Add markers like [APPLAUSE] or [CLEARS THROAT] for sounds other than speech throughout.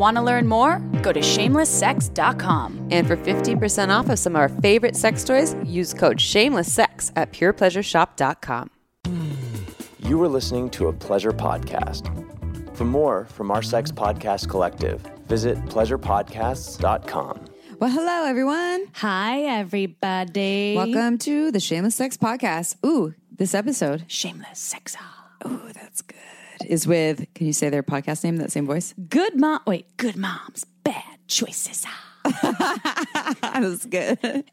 Want to learn more? Go to shamelesssex.com. And for 15% off of some of our favorite sex toys, use code SHAMELESSSEX at PurePleasureShop.com. You were listening to a pleasure podcast. For more from our sex podcast collective, visit pleasurepodcasts.com. Well, hello, everyone. Hi, everybody. Welcome to the Shameless Sex Podcast. Ooh, this episode, Shameless Sex. ooh, that's good, is with, can you say their podcast name, that same voice? Good mom. Wait, good moms, bad choices. Ah. [LAUGHS] that was good. [LAUGHS]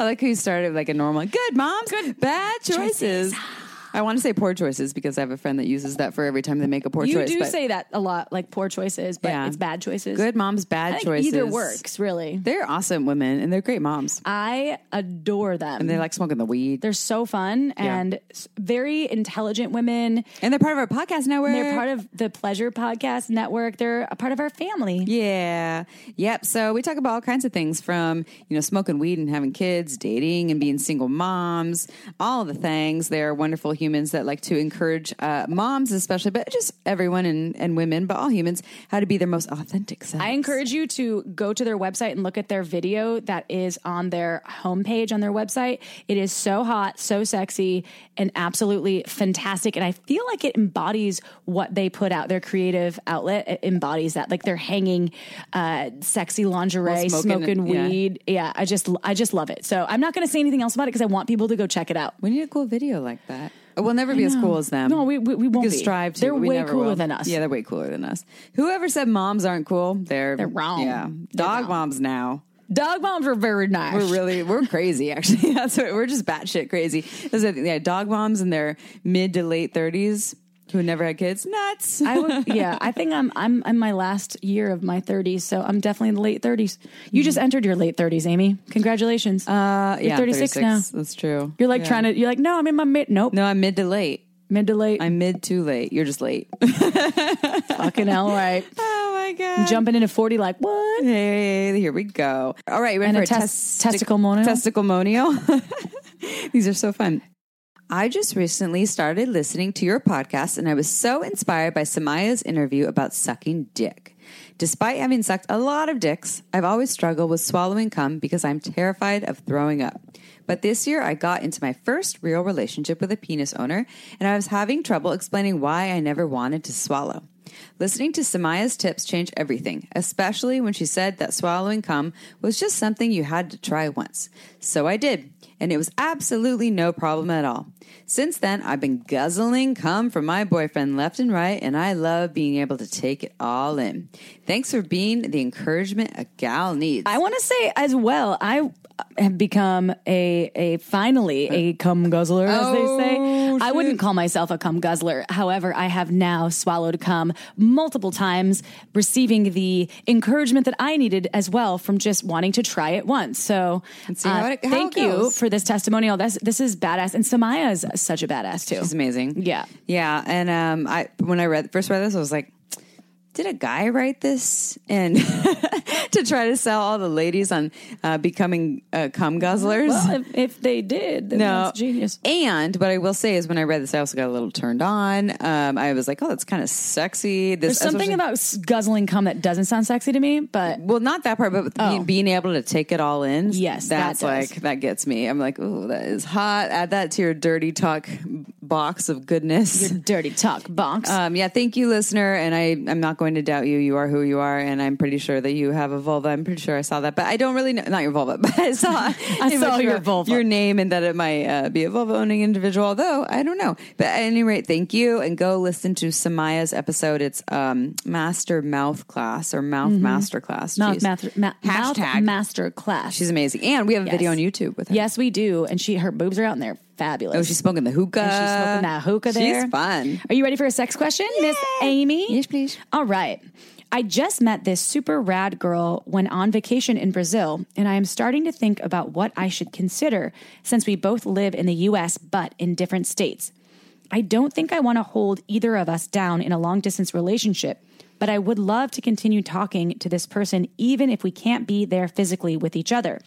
I like how you started like a normal, good moms, good bad choices. Ah. I want to say poor choices because I have a friend that uses that for every time they make a poor You choice. do but say that a lot, like poor choices, but Yeah. it's bad choices. good moms, bad choices. either works, really. They're awesome women and they're great moms. I adore them. And they like smoking the weed. They're so fun and s- very intelligent women. And they're part of our podcast network. They're part of the Pleasure Podcast Network. They're a part of our family. Yeah. Yep. So we talk about all kinds of things from, you know, smoking weed and having kids, dating and being single moms, all the things. They're wonderful humans that like to encourage uh, moms, especially, but just everyone and, and women, but all humans, how to be their most authentic selves. I encourage you to go to their website and look at their video that is on their homepage on their website. It is so hot, so sexy, and absolutely fantastic. And I feel like it embodies what they put out. Their creative outlet it embodies that. Like they're hanging uh, sexy lingerie, smoking, smoking, yeah. weed. Yeah, I just I just love it. So I'm not going to say anything else about it because I want people to go check it out. We need a cool video like that. We'll never be as cool as them. No, we- we- we won't could be. strive to. They're but we way never cooler will. than us. Yeah, they're way cooler than us. Whoever said moms aren't cool, they're They're wrong. Yeah, They're dog wrong. moms now. Dog moms are very nice. We're really we're crazy. [LAUGHS] Actually, that's what we're just batshit crazy. Yeah, dog moms in their mid to late thirties who never had kids. Nuts. I would, yeah, I think I'm I'm in my last year of my 30s, so I'm definitely in the late 30s. You just entered your late 30s, Amy. Congratulations. uh, You're yeah, 36 now. That's true. you're like Yeah. trying to. You're like, no, I'm in my mid. Nope, No, I'm mid to late. mid to late. I'm mid to late. You're just late. [LAUGHS] fucking hell, right? [LAUGHS] oh my god. Jumping into 40, like what? Hey, here we go. All right, ready And for a tes- testiclemonial? Testiclemonial. [LAUGHS] These are so fun. I just recently started listening to your podcast and I was so inspired by Samaya's interview about sucking dick. Despite having sucked a lot of dicks, I've always struggled with swallowing cum because I'm terrified of throwing up. But this year I got into my first real relationship with a penis owner and I was having trouble explaining why I never wanted to swallow. Listening to Samaya's tips changed everything, especially when she said that swallowing cum was just something you had to try once. So I did, and it was absolutely no problem at all. Since then, I've been guzzling cum from my boyfriend left and right, and I love being able to take it all in. Thanks for being the encouragement a gal needs. I want to say as well. I have become a a finally a cum guzzler, as they say. Oh, I wouldn't call myself a cum guzzler. However, I have now swallowed cum multiple times, receiving the encouragement that I needed as well from just wanting to try it once. So, uh, it- thank it you for this testimonial. This this is badass, and Samaya is such a badass too. She's amazing. Yeah. Yeah. And um I when I read first read this, I was like, did a guy write this and [LAUGHS] to try to sell all the ladies on uh, becoming uh, cum guzzlers? Well, if, if they did, then no, that's genius. And what I will say is, when I read this, I also got a little turned on. Um, I was like, "Oh, that's kind of sexy." This There's something about guzzling cum that doesn't sound sexy to me, but well, not that part, but Oh. being, able to take it all in. Yes, that that's does. like that gets me. I'm like, oh, that is hot." Add that to your dirty talk box of goodness. your dirty talk box. [LAUGHS] Um, yeah, thank you, listener. And I, I'm not going to doubt you. You are who you are, and I'm pretty sure that you have a vulva. I'm pretty sure I saw that, but I don't really know. Not your vulva, [LAUGHS] but I saw. [LAUGHS] I saw your vulva. Your name, and that it might uh, be a vulva owning individual. Although I don't know. But at any rate, thank you, and go listen to Samaya's episode. It's um, Master Mouth Class or Mouth Master Class. mouth, master, ma- mouth Hashtag. master class. She's amazing, and we have a video on YouTube with her. yes, we do, and she her boobs are out and they're fabulous. Oh, she's smoking the hookah. And she's smoking that hookah there. She's fun. Are you ready for a sex question, Miss Amy? Yes, please. All right. I just met this super rad girl when on vacation in Brazil, and I am starting to think about what I should consider since we both live in the US but in different states. I don't think I want to hold either of us down in a long distance relationship, but I would love to continue talking to this person even if we can't be there physically with each other.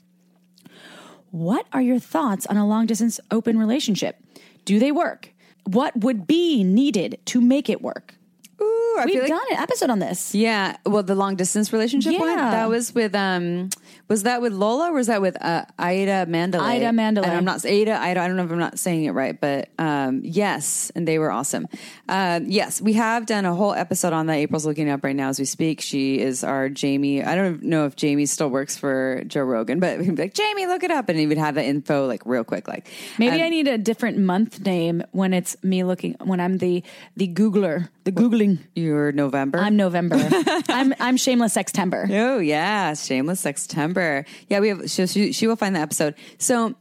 What are your thoughts on a long distance open relationship? Do they work? What would be needed to make it work? Ooh, I We've feel like done an episode on this. Yeah, well, the long distance relationship one that was with um, was that with Lola or was that with uh, Ida Manduley? Ida Manduley. And I'm not Ada. Ida. I don't know if I'm not saying it right, but um, yes, and they were awesome. Um, yes, we have done a whole episode on that. April's looking up right now as we speak. She is our Jamie. I don't know if Jamie still works for Joe Rogan, but he'd be like, Jamie, look it up, and he would have the info like real quick, like Maybe um, I need a different month name when it's me looking when I'm the the Googler, the googling. your November. I'm November. [LAUGHS] I'm I'm shameless September. Oh yeah, shameless September. Yeah, we have. She, she she will find the episode. So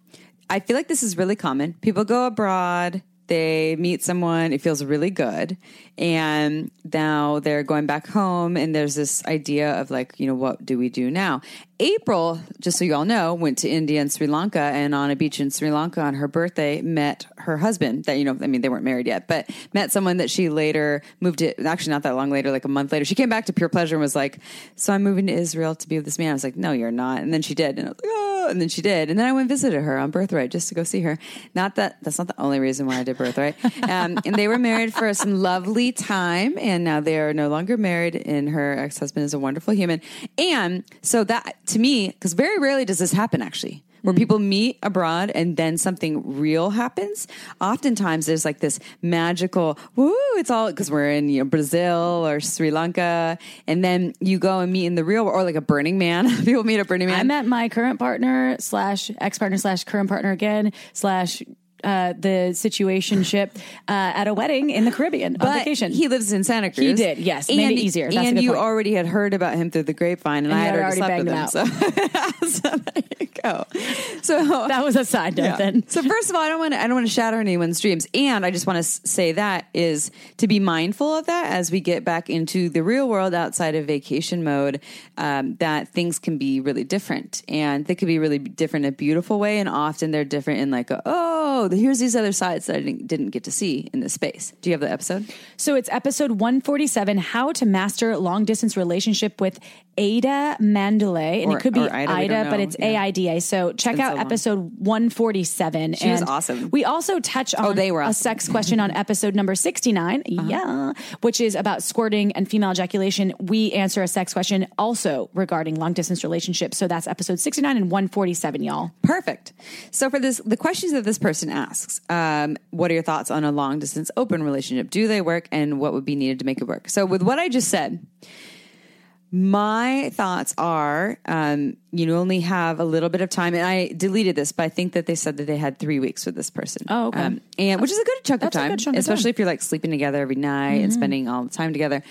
I feel like this is really common. People go abroad. They meet someone, it feels really good. And now they're going back home, and there's this idea of like, you know, what do we do now? April, just so you all know, went to India and Sri Lanka, and on a beach in Sri Lanka on her birthday, met her husband. That, you know, I mean, they weren't married yet, but met someone that she later moved to, actually, not that long later, like a month later. She came back to Pure Pleasure and was like, So I'm moving to Israel to be with this man. I was like, No, you're not. And then she did. And I was like, Oh, and then she did. And then I went and visited her on Birthright just to go see her. Not that, that's not the only reason why I did Birthright. [LAUGHS] Um, and they were married for some lovely time. And now they are no longer married. And her ex husband is a wonderful human. And so that, to me, because very rarely does this happen actually where mm. people meet abroad and then something real happens. Oftentimes there's like this magical, woo, it's all because we're in you know, Brazil or Sri Lanka. And then you go and meet in the real world, or like a Burning Man. [LAUGHS] people meet a Burning Man. I met my current partner slash ex partner slash current partner again slash uh, the situationship uh, at a wedding in the Caribbean on vacation. he lives in Santa Cruz. He did, yes. Made it easier. That's and you point. already had heard about him through the grapevine, and, And I had already, already slept with him. banged So, [LAUGHS] so there you go. So [LAUGHS] that was a side note Yeah. then. So first of all, I don't want to I don't want to shatter anyone's dreams, and I just want to say that is to be mindful of that as we get back into the real world outside of vacation mode. Um, that things can be really different, and they could be really different in a beautiful way, and often they're different in like a, oh, here's these other sides that I didn't, didn't get to see in this space. Do you have the episode? So it's episode 147 How to Master Long Distance Relationship with Ada Manduley. And Or- it could be Ida, Ida, but it's AIDA. So check out so episode 147. She was And awesome. We also touch on Oh, they were a sex question on episode number 69. Uh-huh. Yeah. Which is about squirting and female ejaculation. We answer a sex question also regarding long distance relationships. So that's episode 69 and 147, y'all. Perfect. So for this, the questions that this person asks, um, what are your thoughts on a long distance open relationship? Do they work, and what would be needed to make it work? So with what I just said, my thoughts are, um, you only have a little bit of time, and I deleted this, but I think that they said that they had three weeks with this person. Oh, okay. Um, and which is a good chunk That's of time, chunk of especially time. if you're like sleeping together every night and spending all the time together.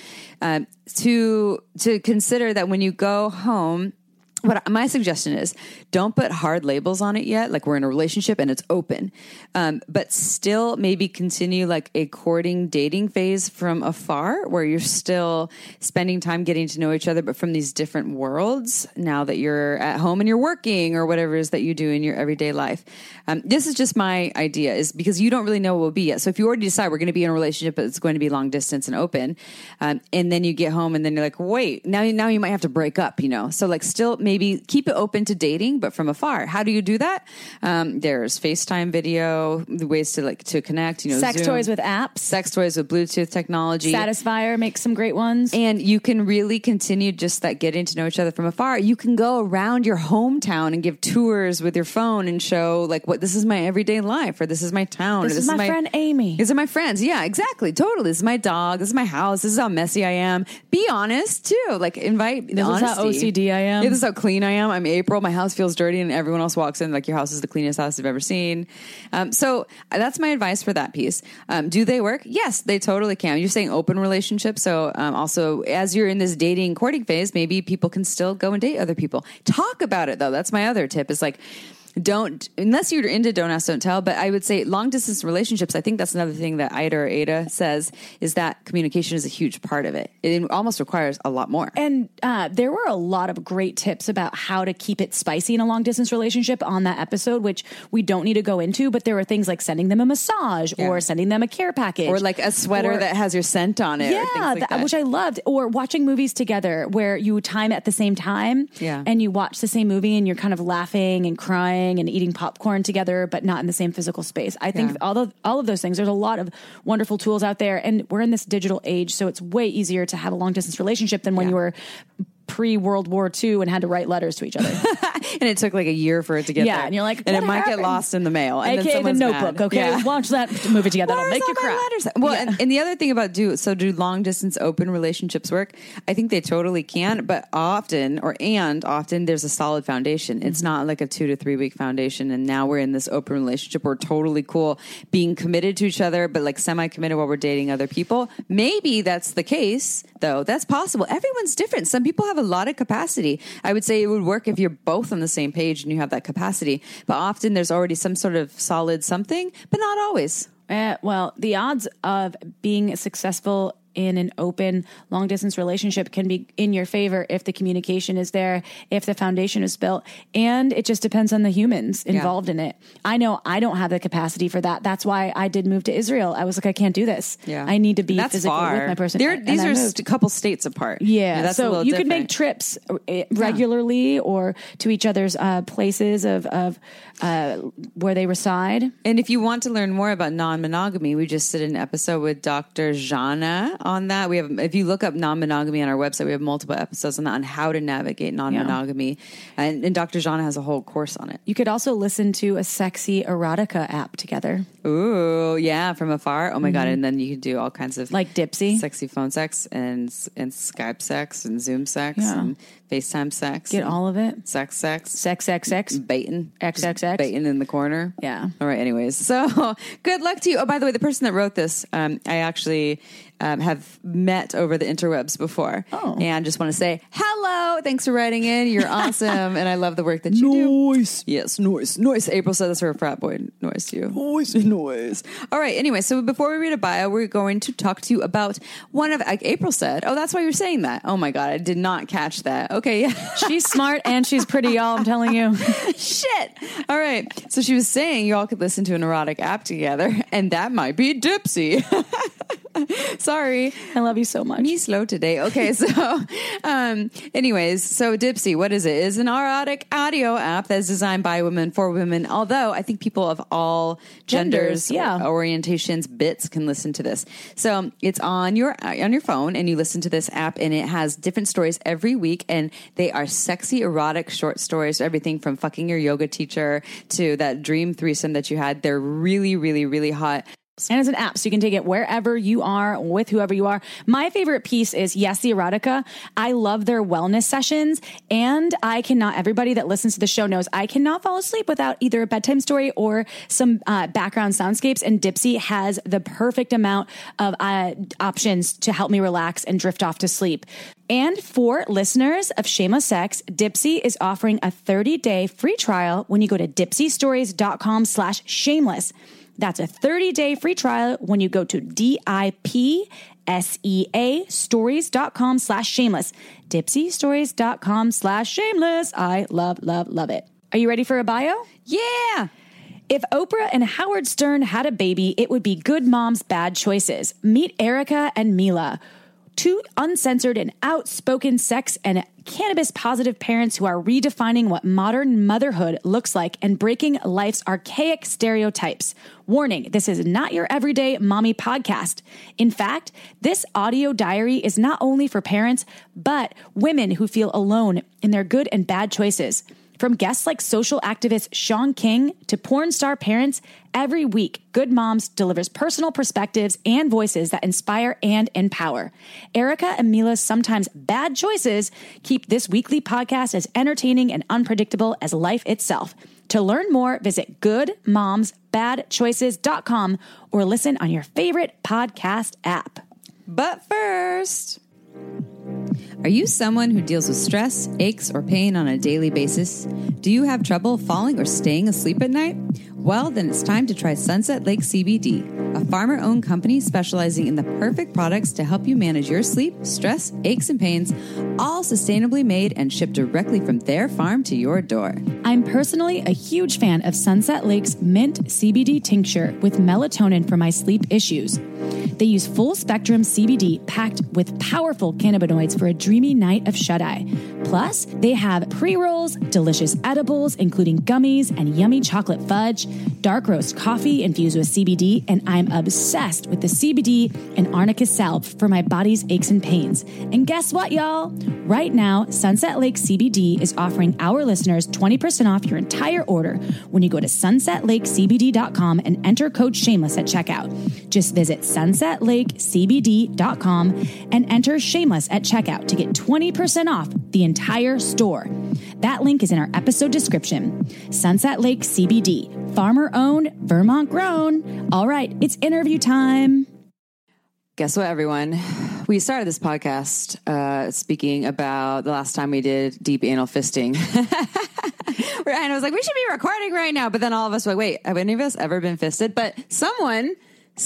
Um, to to consider that when you go home what my suggestion is don't put hard labels on it yet. Like we're in a relationship and it's open. Um, but still maybe continue like a courting dating phase from afar where you're still spending time getting to know each other but from these different worlds now that you're at home and you're working or whatever it is that you do in your everyday life. Um, this is just my idea is because you don't really know what will be yet. So if you already decide we're going to be in a relationship but it's going to be long distance and open um, and then you get home and then you're like wait now now you might have to break up you know? So like still maybe keep it open to dating but from afar how do you do that um, there's facetime video the ways to like to connect you know Sex Zoom. toys with apps. sex toys with bluetooth technology Satisfyer makes some great ones. and you can really continue just that getting to know each other from afar. You can go around your hometown and give tours with your phone and show like what this is my everyday life or this is my town. This or is my friend Amy. These are my friends. Yeah, exactly. Totally. This is my dog. This is my house. This is how messy I am. Be honest too. Like invite This is how. OCD I am. Yeah, this is how clean I am. I'm April. My house feels dirty and everyone else walks in like your house is the cleanest house you've ever seen. Um, so uh, that's my advice for that piece. Um, do they work? Yes, they totally can. You're saying open relationships. So um, also as you're in this dating courting phase, maybe people can still go and date other people. Talk about it though. That's my other tip is like, don't unless you're into don't ask don't tell but i would say long distance relationships i think that's another thing that ida or ada says is that communication is a huge part of it it almost requires a lot more And uh, there were a lot of great tips about how to keep it spicy in a long distance relationship on that episode, which we don't need to go into. But there were things like sending them a massage Yeah. or sending them a care package or like a sweater or- that has your scent on it yeah, like that- that. which I loved. Or watching movies together where you time at the same time. Yeah. And you watch the same movie and you're kind of laughing and crying and eating popcorn together, but not in the same physical space. I think Yeah. all of all of those things. There's a lot of wonderful tools out there, and we're in this digital age, so it's way easier to have a long distance relationship than when Yeah. you were pre World War II and had to write letters to each other. [LAUGHS] and it took like a year for it to get Yeah, there and you're like, and it might get lost in the mail and then AKA the Notebook. mad. Okay, Yeah. watch that movie together. It'll make you cry. letters? Well, and, and the other thing about do so do long distance open relationships work? I think they totally can, but often or and often there's a solid foundation. It's mm-hmm. not like a two to three week foundation, and now we're in this open relationship. We're totally cool being committed to each other, but like semi committed while we're dating other people. Maybe that's the case, though. That's possible. Everyone's different. Some people have a lot of capacity. I would say it would work if you're both on the same page and you have that capacity. But often there's already some sort of solid something, but not always. Uh, well, the odds of being successful in an open long distance relationship can be in your favor if the communication is there, if the foundation is built, and it just depends on the humans involved in it. I know I don't have the capacity for that. That's why I did move to Israel. I was like, I can't do this. Yeah. I need to be That's physically far. with my person. They're- these are moved. a couple states apart. Yeah, a so you could make trips uh, regularly or to each other's uh, places of of uh, where they reside. And if you want to learn more about non-monogamy, we just did an episode with Dr. Jana on that. We have, if you look up non-monogamy on our website, we have multiple episodes on that on how to navigate non-monogamy, and, and Dr. Jana has a whole course on it. You could also listen to a sexy erotica app together, Ooh, yeah, from afar. Oh my god! And then you can do all kinds of Mm-hmm. like Dipsea. sexy phone sex and and Skype sex and Zoom sex Yeah. and FaceTime sex. Get all of it. sex, sex, Sex, sex, sex. baiting, XXX. Baiting in the corner. Yeah. All right. Anyways, so [LAUGHS] good luck to you. Oh, by the way, the person that wrote this, um, I actually um, have met over the interwebs before. Oh. and just want to say hello. Thanks for writing in. You're [LAUGHS] awesome, and I love the work that you do. Nice. Yes, noise, noise. April said that's her frat boy noise to you. Noise, noise. All right. Anyway, so before we read a bio, we're going to talk to you about one of. Like April said, "Oh, that's why you're saying that." Oh my god, I did not catch that. Okay, yeah. [LAUGHS] She's smart and she's pretty, y'all. I'm telling you. [LAUGHS] Shit. All right. So she was saying you all could listen to an erotic app together, and that might be Dipsea. [LAUGHS] Sorry. I love you so much. Me slow today. Okay, so [LAUGHS] um anyways, so Dipsea, what is it? Is an erotic audio app that's designed by women for women. Although I think people of all genders, Genders, yeah. orientations, bits can listen to this. So it's on your on your phone, and you listen to this app, and it has different stories every week, and they are sexy, erotic short stories. Everything from fucking your yoga teacher to that dream threesome that you had. They're really, really, really hot. And it's an app, so you can take it wherever you are with whoever you are. My favorite piece is Yes, the Erotica. I love their wellness sessions, and I cannot, everybody that listens to the show knows, I cannot fall asleep without either a bedtime story or some uh, background soundscapes. And Dipsea has the perfect amount of uh, options to help me relax and drift off to sleep. And for listeners of Shameless Sex, Dipsea is offering a 30 day free trial when you go to dipseastories.com slash shameless. That's a 30 day free trial when you go to D-I-P-S-E-A stories.com slash shameless. Dipseastories.com slash shameless. I love, love, love it. Are you ready for a bio? Yeah. If Oprah and Howard Stern had a baby, it would be Good Moms Bad Choices. Meet Erica and Mila, two uncensored and outspoken sex and cannabis positive parents who are redefining what modern motherhood looks like and breaking life's archaic stereotypes. Warning, this is not your everyday mommy podcast. In fact, this audio diary is not only for parents, but women who feel alone in their good and bad choices. From guests like social activist Shaun King to porn star parents, every week, Good Moms delivers personal perspectives and voices that inspire and empower. Erica and Mila's sometimes bad choices keep this weekly podcast as entertaining and unpredictable as life itself. To learn more, visit goodmomsbadchoices.com or listen on your favorite podcast app. But first, Are you someone who deals with stress, aches, or pain on a daily basis? Do you have trouble falling or staying asleep at night? Well, then it's time to try Sunset Lake CBD, a farmer owned company specializing in the perfect products to help you manage your sleep, stress, aches, and pains, all sustainably made and shipped directly from their farm to your door. I'm personally a huge fan of Sunset Lake's mint CBD tincture with melatonin for my sleep issues. They use full spectrum CBD packed with powerful cannabinoids for a dreamy night of shut eye. Plus, they have pre rolls, delicious edibles, including gummies and yummy chocolate fudge, dark roast coffee infused with CBD, and I'm obsessed with the CBD and arnica salve for my body's aches and pains. And guess what, y'all? Right now, Sunset Lake CBD is offering our listeners 20% off your entire order when you go to sunsetlakecbd.com and enter code shameless at checkout. Just visit sunsetlakecbd.com and enter shameless at checkout to get 20% off the entire store. That link is in our episode description. Sunset Lake CBD, farmer owned, Vermont grown. All right, it's interview time. Guess what, everyone? We started this podcast uh, speaking about the last time we did deep anal fisting. [LAUGHS] Where I was like, we should be recording right now. But then all of us were like, wait, have any of us ever been fisted? But someone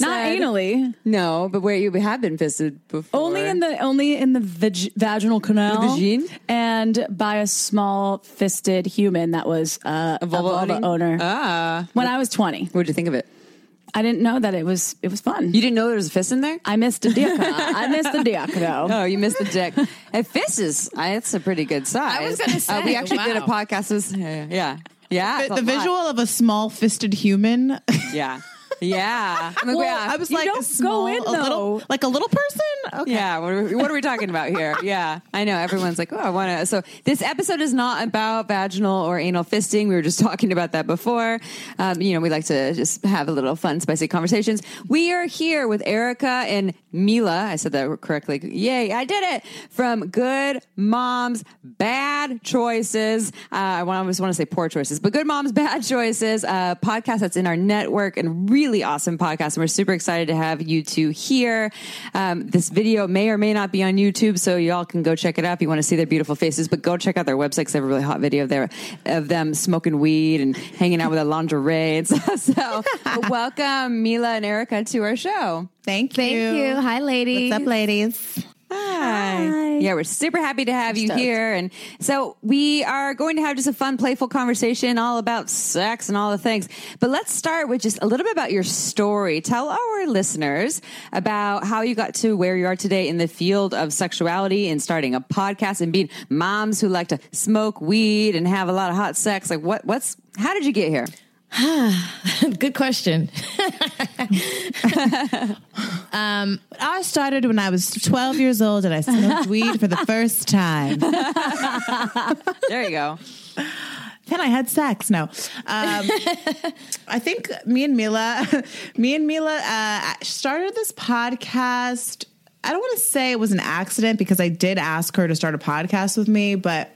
Not said- anally. No, but where you have been fisted before. Only in the only in the vag- vaginal canal, The vagine? and by a small fisted human that was uh, a vulva, owning? owner. Ah. when I was twenty, What'd you think of it? I didn't know that it was it was fun. You didn't know there was a fist in there? I missed a dick. I missed the dick though. [LAUGHS] Oh, you missed the dick. A fist is, uh, it's a pretty good size. I was gonna Uh, we say, actually did a podcast. With, yeah. Yeah. yeah The, the visual of a small fisted human. Yeah. [LAUGHS] Yeah. I'm like, Well, yeah. I was like, don't a small, go in, a little, though. like a little person. Okay. Yeah, what are, we, what are we talking about here? [LAUGHS] Yeah, I know everyone's like, oh, I want to. So this episode is not about vaginal or anal fisting. We were just [LAUGHS] talking about that before. Um, you know, we like to just have a little fun, spicy conversations. We are here with Erica and Mila. I said that correctly. Yay, I did it. From Good Moms Bad Choices. Uh, I want- I always want to say poor choices, but Good Moms Bad Choices, uh, podcast that's in our network and really awesome podcast. And we're super excited to have you two here. Um, this video may or may not be on YouTube, so y'all can go check it out if you want to see their beautiful faces. But go check out their website because they have a really hot video of their of them smoking weed and hanging out with a lingerie. And [LAUGHS] so, so [LAUGHS] welcome Mila and Erica to our show. Thank you. Thank you. Hi, ladies. What's up, ladies? Hi. Yeah, we're super happy to have you Stoked. here. And so we are going to have just a fun, playful conversation all about sex and all the things. But let's start with just a little bit about your story. Tell our listeners about how you got to where you are today in the field of sexuality and starting a podcast and being moms who like to smoke weed and have a lot of hot sex. Like what, what's, how did you get here? [LAUGHS] Good question. [LAUGHS] Um, I started when I was 12 years old and I smoked weed for the first time. [LAUGHS] There you go. Then I had sex. No, um, I think me and Mila, me and Mila uh, started this podcast. I don't want to say it was an accident because I did ask her to start a podcast with me, but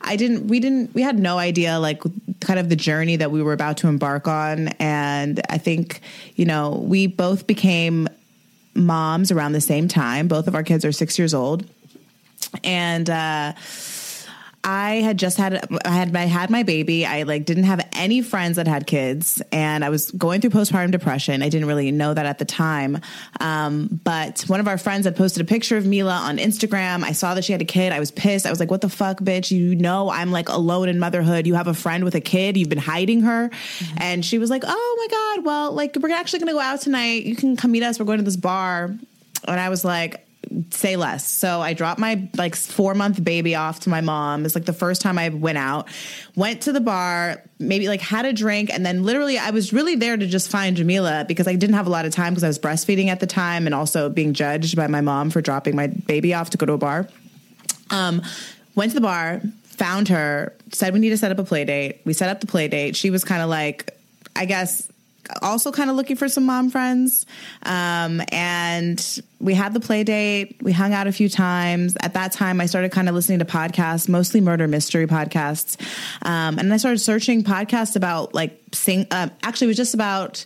I didn't. We didn't. We had no idea like kind of the journey that we were about to embark on, and I think you know we both became moms around the same time. Both of our kids are six years old, and. uh I had just had I had I had my baby. I like didn't have any friends that had kids, and I was going through postpartum depression. I didn't really know that at the time, um, but one of our friends had posted a picture of Mila on Instagram. I saw that she had a kid. I was pissed. I was like, "What the fuck, bitch? You know I'm like alone in motherhood. You have a friend with a kid. You've been hiding her." And she was like, "Oh my god, well, like we're actually gonna go out tonight. You can come meet us. We're going to this bar." And I was like, say less. So I dropped my like four month baby off to my mom. It's like the first time I went out, went to the bar, maybe like had a drink. And then literally I was really there to just find Jamila because I didn't have a lot of time because I was breastfeeding at the time and also being judged by my mom for dropping my baby off to go to a bar. Um, went to the bar, found her, said we need to set up a play date. We set up the play date. She was kind of like, I guess, also kind of looking for some mom friends. Um, and we had the play date. We hung out a few times. At that time, I started kind of listening to podcasts, mostly murder mystery podcasts. Um, and I started searching podcasts about like sing. Uh, actually, it was just about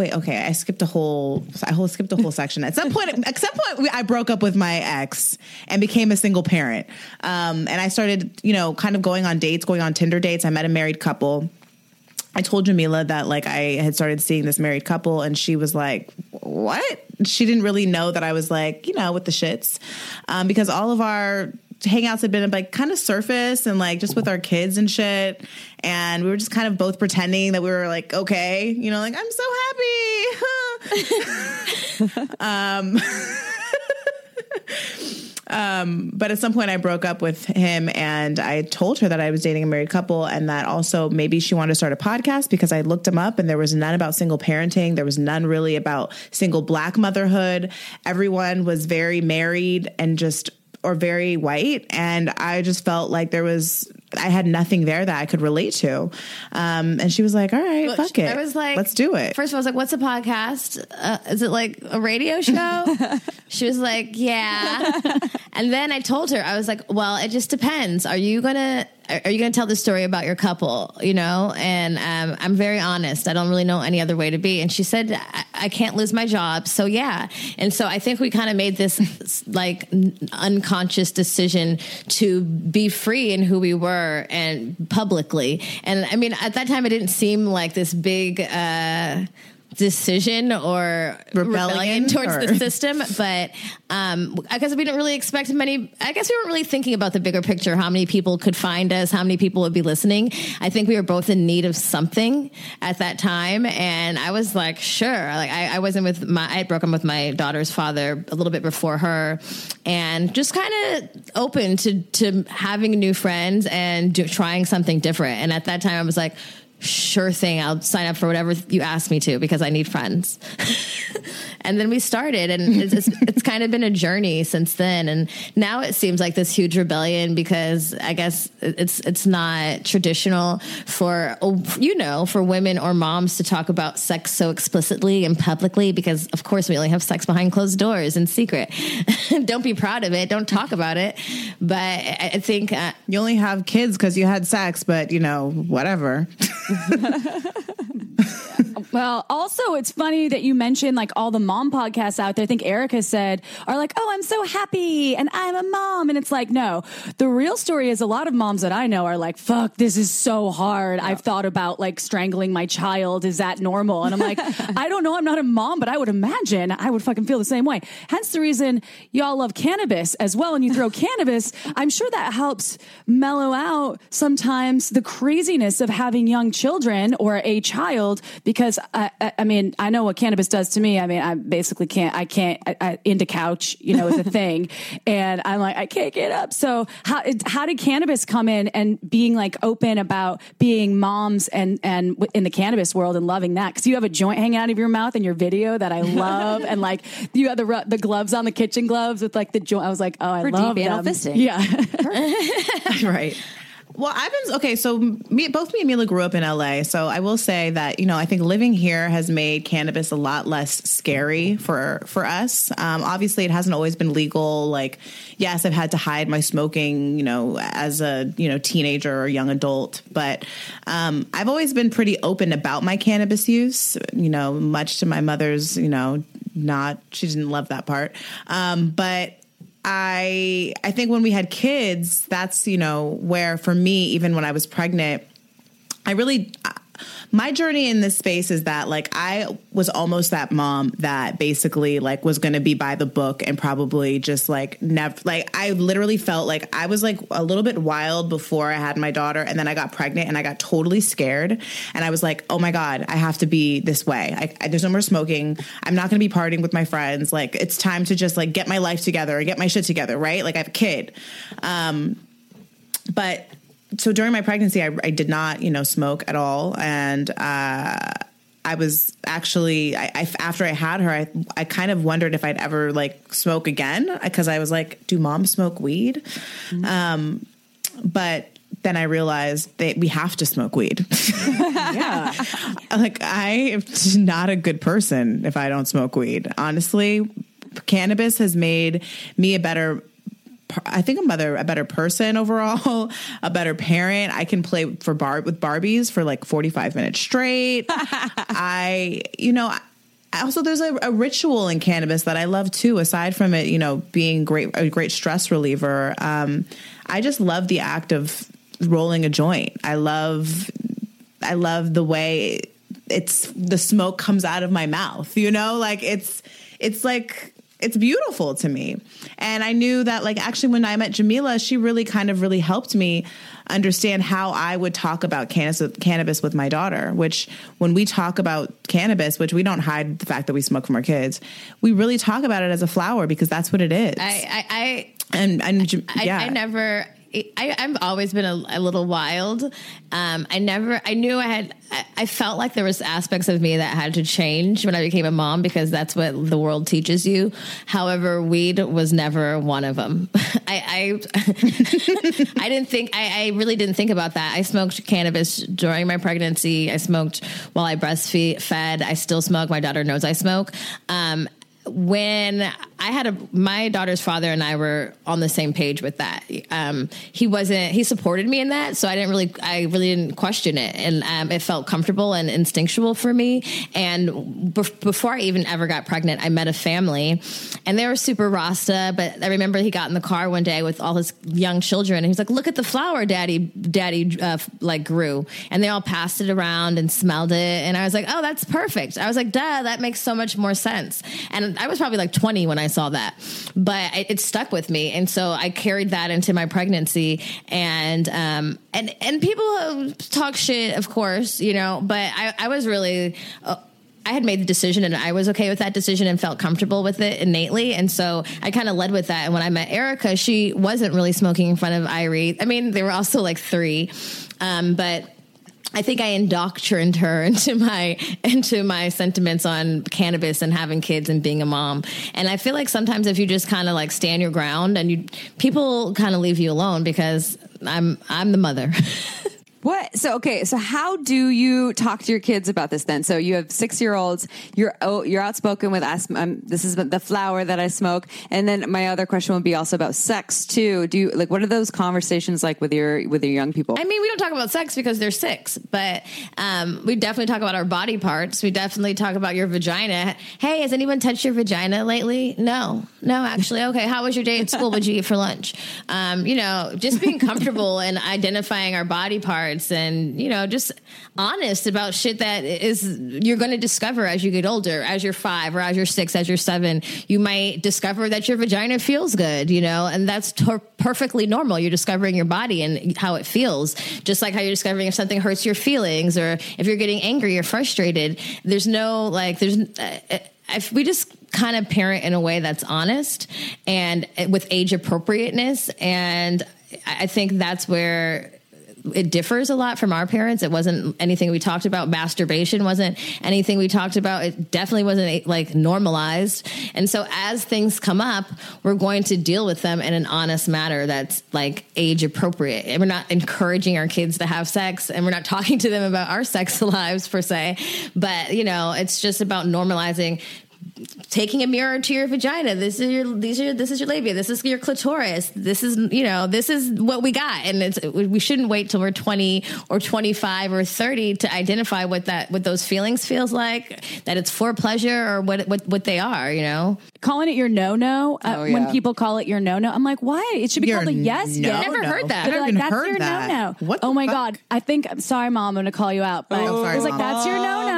Wait, okay. I skipped a whole. I whole skipped a whole section. At some point, [LAUGHS] at some point, we- I broke up with my ex and became a single parent. Um, and I started, you know, kind of going on dates, going on Tinder dates. I met a married couple. I told Jamila that like I had started seeing this married couple, and she was like, "What?" She didn't really know that I was like, you know, with the shits, um, because all of our hangouts had been like kind of surface and like just with our kids and shit, and we were just kind of both pretending that we were like okay, you know, like I'm so happy. [LAUGHS] um, [LAUGHS] Um, but at some point I broke up with him and I told her that I was dating a married couple and that also maybe she wanted to start a podcast because I looked him up and there was none about single parenting. There was none really about single black motherhood. Everyone was very married and just or very white and I just felt like there was I had nothing there that I could relate to. Um, and she was like, "All right, fuck it. I was like, let's do it." First of all, I was like, what's a podcast? Uh, is it like a radio show? [LAUGHS] she was like, yeah. and then I told her, I was like, well, it just depends. Are you gonna are you gonna tell the story about your couple? You know, and um, I'm very honest. I don't really know any other way to be. And she said, I, I can't lose my job, so yeah. And so I think we kind of made this like unconscious decision to be free in who we were and publicly. And I mean, at that time, it didn't seem like this big. Uh, decision or Rebellion, rebellion towards or- the system but um i guess we didn't really expect many i guess we weren't really thinking about the bigger picture how many people could find us how many people would be listening. I think we were both in need of something at that time and i was like sure like i, I wasn't with my i had broken with my daughter's father a little bit before her and just kind of open to to having new friends and do, trying something different. And at that time i was like sure thing i'll sign up for whatever you ask me to because i need friends. [LAUGHS] And then we started and it's, it's, [LAUGHS] it's kind of been a journey since then. And now it seems like this huge rebellion because i guess it's it's not traditional for you know for women or moms to talk about sex so explicitly and publicly because of course we only have sex behind closed doors in secret. [LAUGHS] Don't be proud of it. Don't talk about it. But i think uh, you only have kids because you had sex, but you know, whatever. [LAUGHS] Well, also, it's funny that you mentioned like all the mom podcasts out there. I think Erica said are like, "Oh, I'm so happy and I'm a mom," and it's like, no. The real story is a lot of moms that I know are like, "Fuck, this is so hard. I've thought about like strangling my child. Is that normal?" And I'm like, [LAUGHS] I don't know. I'm not a mom, but I would imagine I would fucking feel the same way. Hence the reason y'all love cannabis as well. And you throw [LAUGHS] cannabis, I'm sure that helps mellow out sometimes the craziness of having young children or a child because I, I, I mean I know what cannabis does to me. I mean I basically can't I can't I, I, into couch you know is a [LAUGHS] thing, and I'm like I can't get up. So how how did cannabis come in and being like open about being moms and and in the cannabis world and loving that because you have a joint hanging out of your mouth in your video that I love and like you have the the gloves on the kitchen gloves with like the joint. I was like oh I For love deep anal them. fisting. Yeah. [LAUGHS] [LAUGHS] right. Well, I've been okay. So me, both me and Mila grew up in LA. So I will say that you know I think living here has made cannabis a lot less scary for for us. Um, obviously, it hasn't always been legal. Like, yes, I've had to hide my smoking, you know, as a you know teenager or young adult. But um, I've always been pretty open about my cannabis use. You know, much to my mother's, you know, not she didn't love that part. Um, but I I think when we had kids, that's you know where for me, even when I was pregnant, I really my journey in this space is that like I was almost that mom that basically like was going to be by the book and probably just like never like I literally felt like I was like a little bit wild before I had my daughter and then I got pregnant and I got totally scared and I was like oh my god I have to be this way. I, I, there's no more smoking. I'm not going to be partying with my friends. Like it's time to just like get my life together and get my shit together right? Like I have a kid. Um but so during my pregnancy, I, I did not, you know, smoke at all, and uh, I was actually, I, I, after I had her, I, I kind of wondered if I'd ever like smoke again because I was like, do moms smoke weed? Um, but then I realized that we have to smoke weed. [LAUGHS] yeah. like I am not a good person if I don't smoke weed. Honestly, cannabis has made me a better I think a mother, a better person overall, [LAUGHS] a better parent. I can play for bar with Barbies for like 45 minutes straight. [LAUGHS] I, you know, also there's a, a, ritual in cannabis that I love too. Aside from it, you know, being great a great stress reliever, um, I just love the act of rolling a joint. I love I love the way it's the smoke comes out of my mouth. You know, like it's it's like it's beautiful to me. And I knew that like actually when I met Jamila, she really kind of really helped me understand how I would talk about cannabis, cannabis with my daughter, which when we talk about cannabis, which we don't hide the fact that we smoke from our kids, we really talk about it as a flower because that's what it is. I, I, I and, and yeah. I, I never, I, have always been a, a little wild. Um, I never, I knew I had, I, I, felt like there was aspects of me that had to change when I became a mom because that's what the world teaches you. However, weed was never one of them. [LAUGHS] I, I, [LAUGHS] I didn't think, I, I, really didn't think about that. I smoked cannabis during my pregnancy. I smoked while I breastfed. I still smoke. My daughter knows I smoke. Um, when I had a my daughter's father and I were on the same page with that. Um, he wasn't he supported me in that, so I didn't really I really didn't question it, and um, it felt comfortable and instinctual for me. And be- before I even ever got pregnant, I met a family, and they were super rasta. But I remember he got in the car one day with all his young children, and he's like, "Look at the flower, Daddy, Daddy, uh, like grew," and they all passed it around and smelled it, and I was like, "Oh, that's perfect." I was like, "Duh, that makes so much more sense." And I was probably like 20 when I saw that, but it, it stuck with me, and so I carried that into my pregnancy. And um, and and people talk shit, of course, you know, but I, I was really. Uh, I had made the decision and I was okay with that decision and felt comfortable with it innately. And so I kind of led with that. And when I met Erica, she wasn't really smoking in front of Irie. I mean, they were also like three. Um, but I think I indoctrined her [LAUGHS] into my into my sentiments on cannabis and having kids and being a mom. And I feel like sometimes if you just kind of like stand your ground and you people kind of leave you alone because I'm I'm the mother. [LAUGHS] What? So okay. So how do you talk to your kids about this then? So you have six year olds. You're oh, you're outspoken with us. Um, this is the flower that I smoke. And then my other question would be also about sex too. Do you like what are those conversations like with your with your young people? I mean, we don't talk about sex because they're six, but um, we definitely talk about our body parts. We definitely talk about your vagina. Hey, has anyone touched your vagina lately? No, no, actually. Okay, how was your day at school? What'd you eat for lunch? Um, you know, just being comfortable and identifying our body parts and you know just honest about shit that is you're going to discover as you get older as you're five or as you're six as you're seven you might discover that your vagina feels good you know and that's perfectly normal. You're discovering your body and how it feels just like how you're discovering if something hurts your feelings or if you're getting angry or frustrated. There's no like there's uh, if we just kind of parent in a way that's honest and with age appropriateness and I think that's where it differs a lot from our parents. It wasn't anything we talked about. Masturbation wasn't anything we talked about. It definitely wasn't like normalized. And so as things come up, we're going to deal with them in an honest manner that's like age appropriate. And we're not encouraging our kids to have sex and we're not [LAUGHS] talking to them about our sex [LAUGHS] lives per se. But, you know, it's just about normalizing taking a mirror to your vagina. This is your these are this is your labia. This is your clitoris. This is you know this is what we got, and it's we shouldn't wait till we're twenty or twenty five or thirty to identify what that what those feelings feels like. That it's for pleasure or what what what they are. You know, calling it your no no uh, oh, yeah. when people call it your no no. I'm like, why? It should be your called a yes. No, yes. Never heard that. They're like, that's your no no. What? Oh my fuck? god. I think. I'm sorry, mom. I'm going to call you out. But oh, sorry, I was like, that's your no no.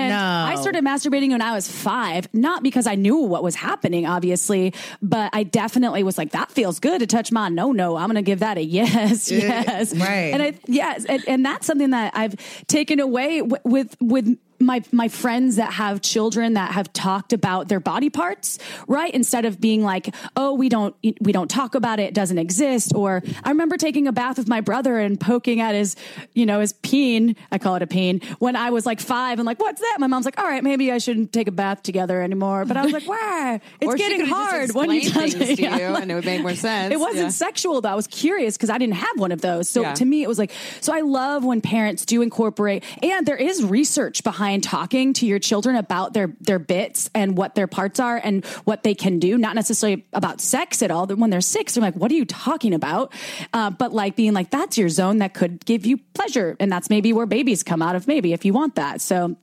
And no. I started masturbating when I was five, not because I knew what was happening, obviously, but I definitely was like, that feels good to touch my no no. I'm going to give that a [LAUGHS] yes, yes, right. And I yes, and, and that's something that I've taken away w- with with my my friends that have children that have talked about their body parts, right? Instead of being like, "Oh, we don't we don't talk about it, it doesn't exist." Or I remember taking a bath with my brother and poking at his, you know, his peen. I call it a peen. When I was like five, and like, "What's that?" My mom's like, "All right, maybe I shouldn't take a bath together anymore." But I was like, [LAUGHS] "Wow, it's getting hard when you touch it." To you, and it would make more sense. It wasn't yeah. sexual though. I was curious because I didn't have one of those. So Yeah. to me, it was like. So I love when parents do incorporate, and there is research behind talking to your children about their their bits and what their parts are and what they can do. Not necessarily about sex at all. When they're six, they're like, "What are you talking about?" Uh, but like being like, "That's your zone that could give you pleasure," and that's maybe where babies come out of. Maybe if you want that. So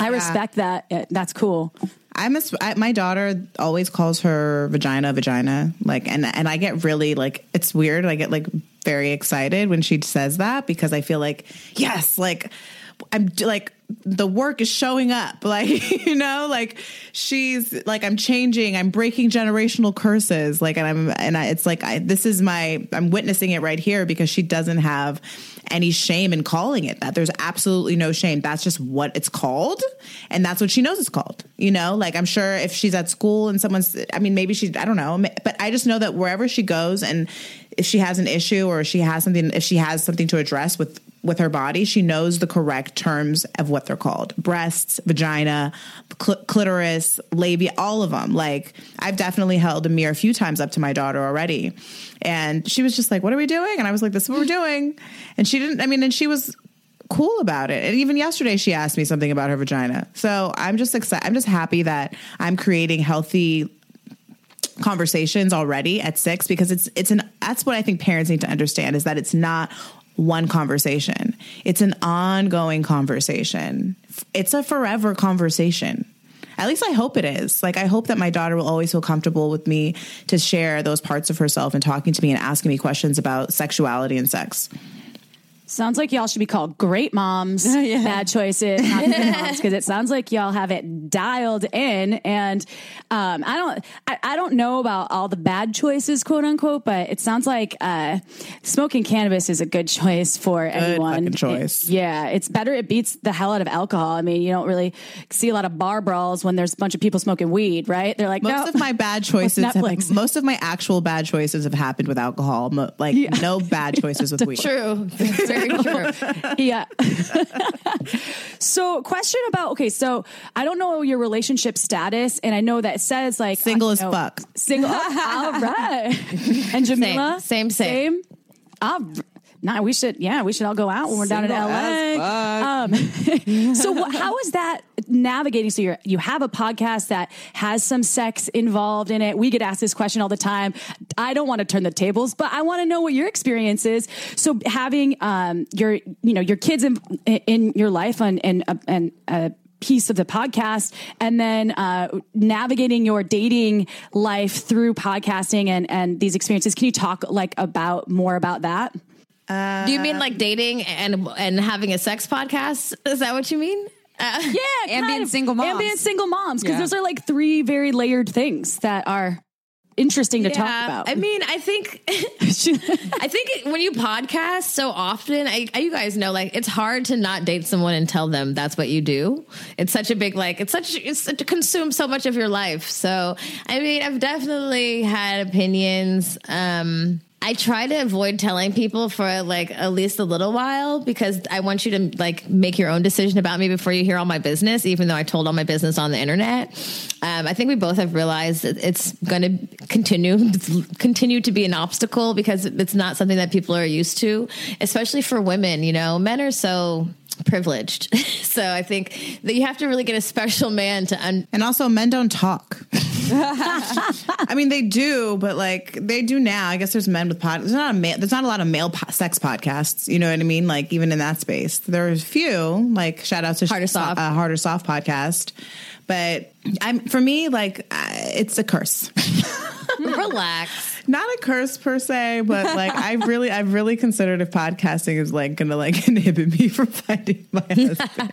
I respect that. That's cool. I'm a, I, my daughter always calls her vagina vagina like and and I get really like it's weird I get like very excited when she says that because I feel like yes like I'm like the work is showing up. [LAUGHS] Like you know like she's like I'm changing I'm breaking generational curses. Like and I'm and I, it's like I, this is my I'm witnessing it right here because she doesn't have any shame in calling it that. There's absolutely no shame. That's just what it's called. And that's what she knows it's called you know? Like I'm sure if she's at school and someone's I mean maybe she I don't know. But I just know that wherever she goes and if she has an issue or she has something if she has something to address with with her body, she knows the correct terms of what they're called breasts, vagina, cl- clitoris, labia, all of them. Like, I've definitely held a mirror a few times up to my daughter already. And she was just like, What are we doing? And I was like, This is what we're doing. And she didn't, I mean, and she was cool about it. And even yesterday, she asked me something about her vagina. So I'm just excited. I'm just happy that I'm creating healthy conversations already at six because it's it's an that's what I think parents need to understand is that it's not one conversation. It's an ongoing conversation. It's a forever conversation. At least I hope it is. Like I hope that my daughter will always feel comfortable with me to share those parts of herself and talking to me and asking me questions about sexuality and sex. Sounds like y'all should be called great moms, [LAUGHS] bad choices, not good moms, because it sounds like y'all have it dialed in. And um, I don't, I, I don't know about all the bad choices, quote unquote, but it sounds like uh, smoking cannabis is a good choice for anyone. fucking choice. It- yeah, it's better. It beats the hell out of alcohol. I mean, you don't really see a lot of bar brawls when there's a bunch of people smoking weed, right? They're like, Most no. of my bad [LAUGHS] choices, have, [LAUGHS] most of my actual bad choices have happened with alcohol. Mo- Like no bad choices with weed. True. Very true. [LAUGHS] yeah. [LAUGHS] so, question about okay, so I don't know your relationship status, and I know that it says like Single uh, as know, fuck. Single. [LAUGHS] all right. And Jamila, Same, same. same. Ah, nah, we should. Yeah, we should all go out when we're down in LA. Um, [LAUGHS] so, wh- how is that navigating? So, you you have a podcast that has some sex involved in it. We get asked this question all the time. I don't want to turn the tables, but I want to know what your experience is. So, having um, your you know your kids in in your life and and uh, and. Uh, piece of the podcast and then uh, navigating your dating life through podcasting and and these experiences can you talk like about more about that Do you mean like dating and and having a sex podcast? Is that what you mean? Uh, Yeah, [LAUGHS] And kind being of. single moms. and being single moms because Yeah. those are like three very layered things that are interesting to talk about. I mean, I think [LAUGHS] I think when you podcast so often, I, I- you guys know, like it's hard to not date someone and tell them that's what you do. It's such a big like it's such it's to consume so much of your life. So I mean, I've definitely had opinions. Um, I try to avoid telling people for like at least a little while because I want you to like make your own decision about me before you hear all my business, even though I told all my business on the internet. Um, I think we both have realized that it's going to continue continue to be an obstacle because it's not something that people are used to, especially for women. You know, men are so privileged, [LAUGHS] so I think that you have to really get a special man to un- And also, men don't talk. [LAUGHS] I mean, they do, but like they do now. I guess there's men with pod. There's not a male. There's not a lot of male po- sex podcasts. You know what I mean? Like even in that space, there's a few. Like shout out to Harder Soft. uh, harder soft podcast. But I'm for me, like uh, it's a curse. [LAUGHS] relax. Not a curse per se, but like I [LAUGHS] really, I've really considered if podcasting is like going to like [LAUGHS] inhibit me from finding my husband.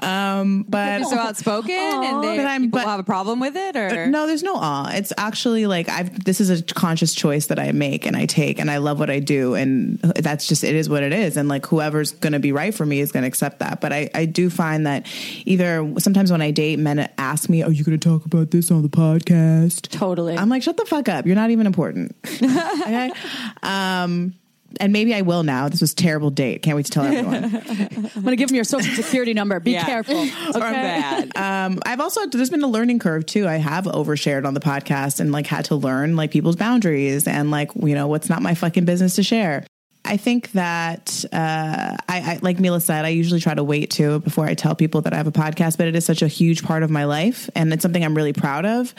um, but so outspoken, and they, But I'm- people but- have a problem with it, or no, there's no awe. It's actually like I've. This is a conscious choice that I make and I take, and I love what I do, and that's just it is what it is. And like whoever's going to be right for me is going to accept that. But I, I do find that either sometimes when I date, men ask me, "Are you going to talk about this on the podcast?" Totally. I'm like, "Shut the fuck up! You're not even important." Okay. [LAUGHS] Um, and maybe I will now. This was a terrible date. Can't wait to tell everyone. [LAUGHS] I'm going to give them your social security number. Be [LAUGHS] Yeah. careful. or Okay? bad. um, I've also there's been a learning curve too. I have overshared on the podcast and like had to learn like people's boundaries and like you know what's not my fucking business to share. I think that uh, I, I like Mila said, I usually try to wait too before I tell people that I have a podcast, but it is such a huge part of my life and it's something I'm really proud of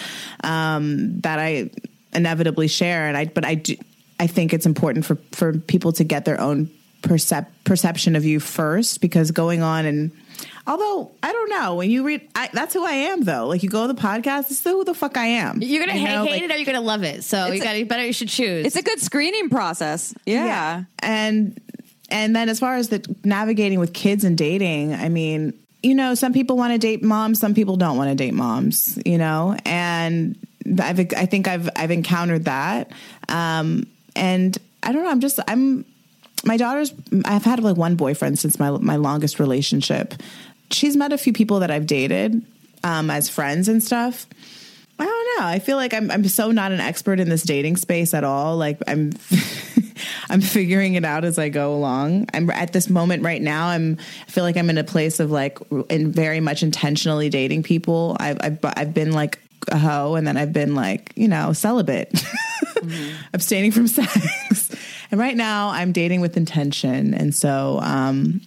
um, that I inevitably share. And I but I do, I think it's important for for people to get their own percep- perception of you first because going on and Although I don't know when you read, I, that's who I am though. Like you go to the podcast, this is who the fuck I am. You're gonna You hate, know, hate like- it or you're gonna love it. So you got to better. You should choose. It's a good screening process. Yeah. and and then as far as the navigating with kids and dating i mean you know some people want to date moms some people don't want to date moms you know and i've i think i've i've encountered that um and i don't know i'm just i'm my daughter's i've had like one boyfriend since my my longest relationship she's met a few people that i've dated um as friends and stuff I don't know. I feel like I'm I'm so not an expert in this dating space at all. Like I'm [LAUGHS] I'm figuring it out as I go along. I'm at this moment right now. I'm I feel like I'm in a place of like in very much intentionally dating people. I've I've, I've been like a hoe and then I've been like you know celibate, [LAUGHS] abstaining from sex. [LAUGHS] And right now I'm dating with intention. And so um,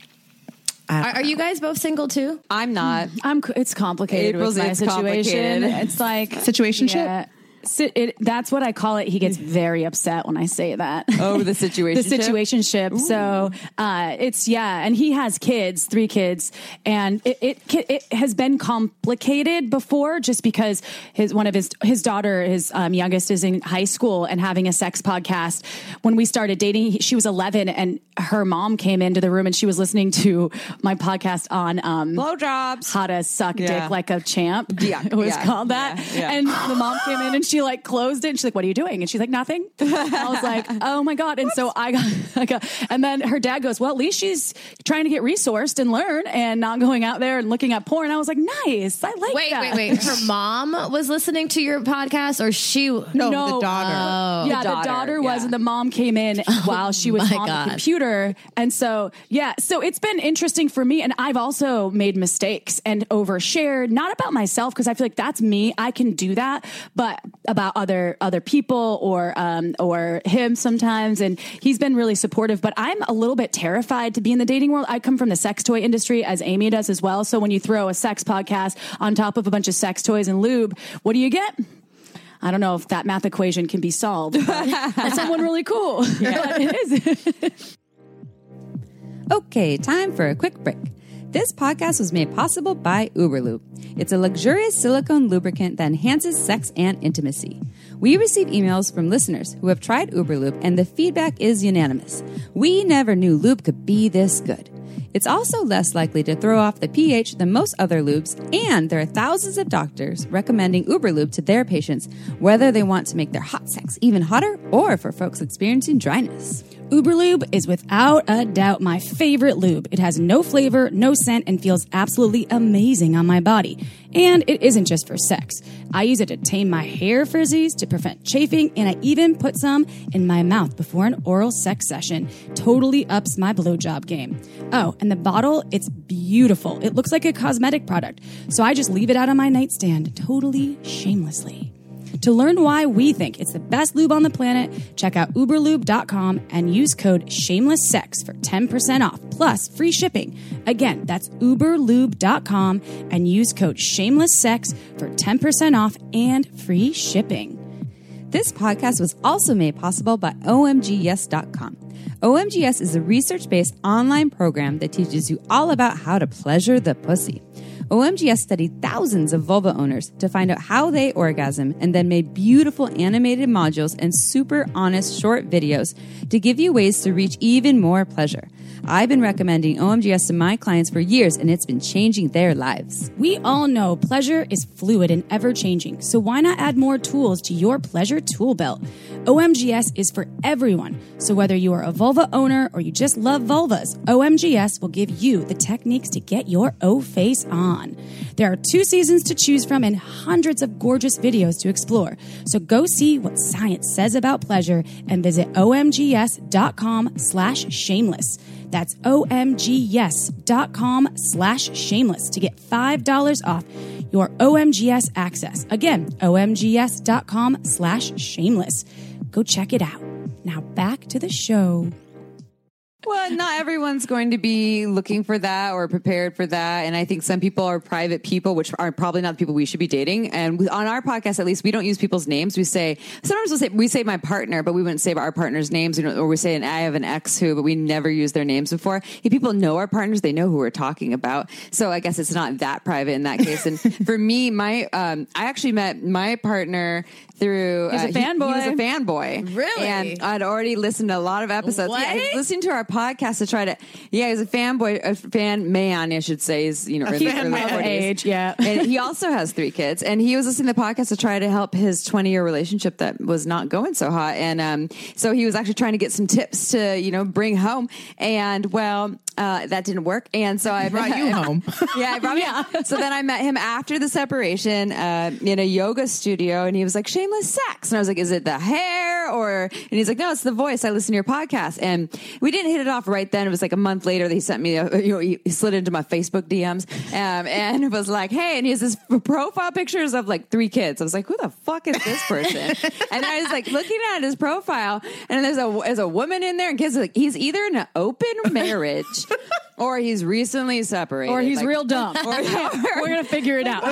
are, are you guys both single too? I'm not. I'm. It's complicated April's- with my it's situation. complicated. It's like Situationship? Yeah. Si- it, that's what I call it. He gets [LAUGHS] very upset when I say that. Oh, the [LAUGHS] situation. the situationship. So uh, it's yeah, and he has kids, three kids, and it, it it has been complicated before, just because his one of his his daughter, his um, youngest, is in high school and having a sex podcast. When we started dating, he- she was 11, and her mom came into the room and she was listening to my podcast on um, Blowjobs. how to suck Yeah. dick like a champ. Yeah, [LAUGHS] it was yeah, called that. yeah. And the mom came in and she like closed it. And she's like, "What are you doing?" And she's like, "Nothing." I was like, [LAUGHS] "Oh my god!" And so I got, [LAUGHS] I got, and then her dad goes, "Well, at least she's trying to get resourced and learn, and not going out there and looking at porn." I was like, "Nice, I like Wait, that." wait, wait. Her mom was listening to your podcast, or she? no, the daughter. yeah, the daughter, daughter, was, yeah. and the mom came in [LAUGHS] oh while she was my on God. the computer, and so yeah, so it's been interesting for me, and I've also made mistakes and overshared, not about myself because I feel like that's me, I can do that, but about other other people or um or him sometimes, and he's been really supportive, but I'm a little bit terrified to be in the dating world. I come from the sex toy industry, as Amy does as well. So when you throw a sex podcast on top of a bunch of sex toys and lube, what do you get? I don't know if that math equation can be solved. But [LAUGHS] that's someone really cool. But [LAUGHS] it is. [LAUGHS] Okay, time for a quick break. This podcast was made possible by Uberlube. It's a luxurious silicone lubricant that enhances sex and intimacy. We receive emails from listeners who have tried Uberlube, and the feedback is unanimous. We never knew lube could be this good. It's also less likely to throw off the pH than most other lubes, and there are thousands of doctors recommending Uberlube to their patients, whether they want to make their hot sex even hotter or for folks experiencing dryness. Uberlube is without a doubt my favorite lube. It has no flavor, no scent, and feels absolutely amazing on my body. And it isn't just for sex. I use it to tame my hair frizzies, to prevent chafing, and I even put some in my mouth before an oral sex session. Totally ups my blowjob game. Oh, and the bottle, it's beautiful. It looks like a cosmetic product. So I just leave it out on my nightstand, totally shamelessly. To learn why we think it's the best lube on the planet, check out uberlube.com and use code shamelesssex for 10% off plus free shipping. Again, that's uberlube.com and use code shamelesssex for 10% off and free shipping. This podcast was also made possible by OMGYes.com. OMGYes is a research based online program that teaches you all about how to pleasure the pussy. OMGYes studied thousands of vulva owners to find out how they orgasm and then made beautiful animated modules and super honest short videos to give you ways to reach even more pleasure. I've been recommending OMGYes to my clients for years and it's been changing their lives. We all know pleasure is fluid and ever changing, so why not add more tools to your pleasure tool belt? OMGYes is for everyone, so whether you are a vulva owner or you just love vulvas, OMGYes will give you the techniques to get your O face on. There are two seasons to choose from and hundreds of gorgeous videos to explore, so go see what science says about pleasure and visit omgyes.com slash shameless. That's omgyes.com slash shameless to get $5 off your OMGYes access. Again, omgyes.com slash shameless. Go check it out. Now back to the show. Well, not everyone's going to be looking for that or prepared for that. And I think some people are private people, which are probably not the people we should be dating. And we- on our podcast, at least, we don't use people's names. We say, sometimes we'll say, we say my partner, but we wouldn't say our partner's names. You know, or we say, and I have an ex who, but we never use their names before. If people know our partners, they know who we're talking about. So I guess it's not that private in that case. And [LAUGHS] for me, my, um, I actually met my partner through, He's a uh, he- he was a fanboy. fanboy. Really? And I'd already listened to a lot of episodes. Yeah, What? listening to our podcast to try to. Yeah, he's a fanboy, a fan man, I should say. He's you know early, fan early man. 40s. Age, yeah. and he also has three kids, and he was listening to the podcast to try to help his twenty year relationship that was not going so hot, and um, so he was actually trying to get some tips to you know bring home, and well. Uh, that didn't work, and so I Brought you [LAUGHS] home. yeah, I brought me [LAUGHS] So then I met him after the separation uh, in a yoga studio, and he was like, "Shameless sex," and I was like, "Is it the hair or?" And he's like, "No, it's the voice. I listen to your podcast." And we didn't hit it off right then. It was like a month later that he sent me, a, you know, he slid into my Facebook DMs, um, [LAUGHS] and it was like, "Hey," and he has this profile pictures of like three kids. I was like, "Who the fuck is this person?" [LAUGHS] and I was like looking at his profile, and there's a there's a woman in there, and kids. are Like, he's either in an open [LAUGHS] marriage. Or he's recently separated, Or he's Like, real dumb. We're gonna figure it out.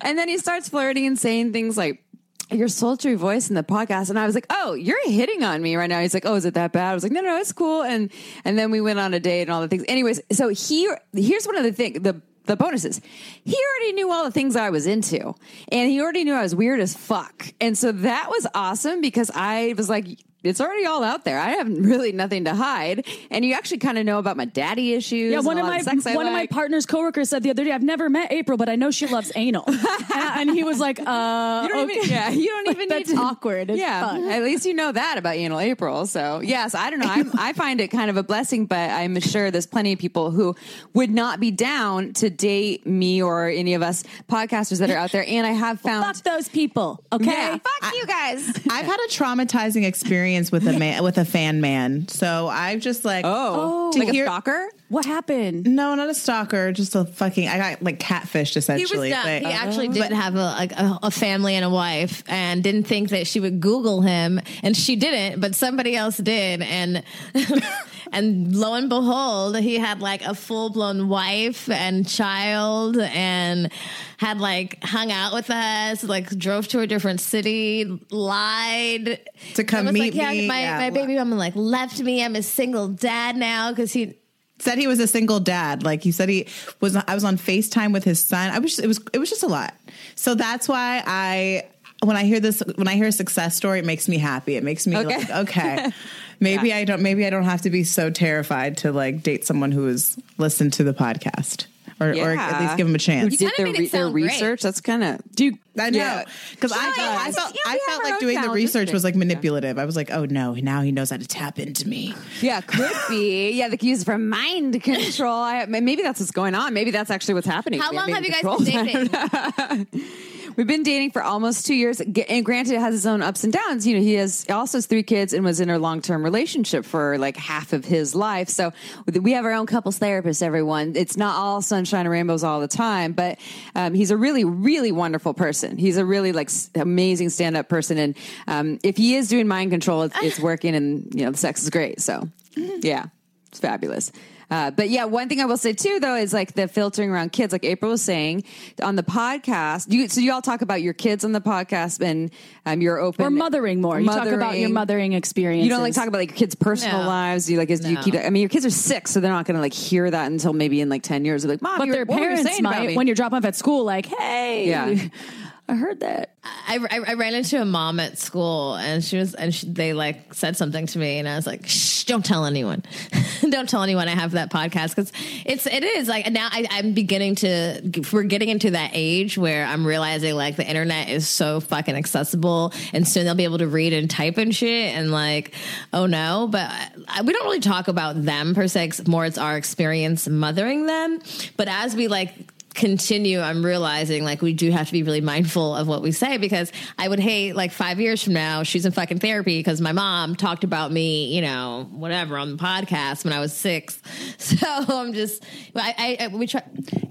and then he starts flirting and saying things like, your sultry voice in the podcast. And I was like, oh, you're hitting on me right now. He's like, oh, is it that bad? I was like, no, no, it's cool. And, and then we went on a date and all the things. Anyways, so he, here's one of the things, the, the bonuses. He already knew all the things I was into and he already knew I was weird as fuck. And so that was awesome because I was like, it's already all out there. I have [LAUGHS] really nothing to hide. And you actually kind of know about my daddy issues. Yeah, one of my sex I one of my partner's coworkers said the other day, "I've never met April, but I know she loves anal," [LAUGHS] and, and he was like, "Uh, You don't okay. even, yeah, you don't [LAUGHS] Like, even that's need to, awkward as yeah, fuck. at least you know that about anal April. So yes, I don't know. I'm, I find it kind of a blessing, but I'm sure there's plenty of people who would not be down to date me or any of us podcasters that are out there. And I have found, Fuck those people, okay? yeah, fuck you guys. I've had a traumatizing experience with a man with a fan man. So I've just like Oh, to like hear- a stalker. What happened? No, not a stalker, just a fucking. I got like catfished He was essentially. but- he actually did have a, like, a, a family and a wife, and didn't think that she would Google him, and she didn't, but somebody else did, and [LAUGHS] and lo and behold, he had like a full blown wife and child, and had like hung out with us, like drove to a different city, lied To come meet like, yeah, me, My, yeah. my baby mama like left me. I'm a single dad now because he said he was a single dad. Like he said he was. I was on Facetime with his son. I was. It was. It was just a lot. So that's why I. When I hear this, when I hear a success story, it makes me happy. It makes me Okay. like, okay, [LAUGHS] maybe I don't. Maybe I don't have to be so terrified to like date someone who has listened to the podcast, or, or at least give them a chance. Who did their, made it re- their sound great. research? That's kind of Do you, I know Yeah. because I, Well, felt- I felt yeah, I felt like doing own the research was like manipulative. I was like, oh no, now he knows how to tap into me. Yeah, could be. Yeah, the could use for mind control. I, maybe that's what's going on. Maybe that's actually what's happening. How long have you guys been dating? [LAUGHS] [LAUGHS] We've been dating for almost two years. And granted, it has its own ups and downs. You know, he has also has three kids and was in a long term relationship for like half of his life. So we have our own couples therapist. Everyone, it's not all sunshine and rainbows all the time, but um, he's a really, really wonderful person. He's a really like amazing stand up person. And um, if he is doing mind control, it's, it's working, and you know, the sex is great. So yeah, it's fabulous. Uh, but yeah, one thing I will say too, though, is like the filtering around kids. Like April was saying on the podcast. You, so you all talk about your kids on the podcast, and um, you're open. or mothering more? You talk about your mothering experience. You don't like talk about like your kids' personal No. lives. You like, as you keep. I mean, your kids are six, so they're not going to like hear that until maybe in like ten years. They're like, mom, but you were- their what were you parents saying about might me?" when you're dropping off at school, like, hey, Yeah. [LAUGHS] I heard that. I, I, I ran into a mom at school and she was and she, they like said something to me and I was like shh don't tell anyone. [LAUGHS] Don't tell anyone I have that podcast. Because it's it is like now I, I'm beginning to we're getting into that age where I'm realizing like the internet is so fucking accessible and soon they'll be able to read and type and shit and like oh no. But I, we don't really talk about them per se more it's our experience mothering them. But as we like continue, I'm realizing like we do have to be really mindful of what we say because I would hate like five years from now, she's in fucking therapy because my mom talked about me, you know, whatever on the podcast when I was six. [LAUGHS] So I'm just, I, I, we try.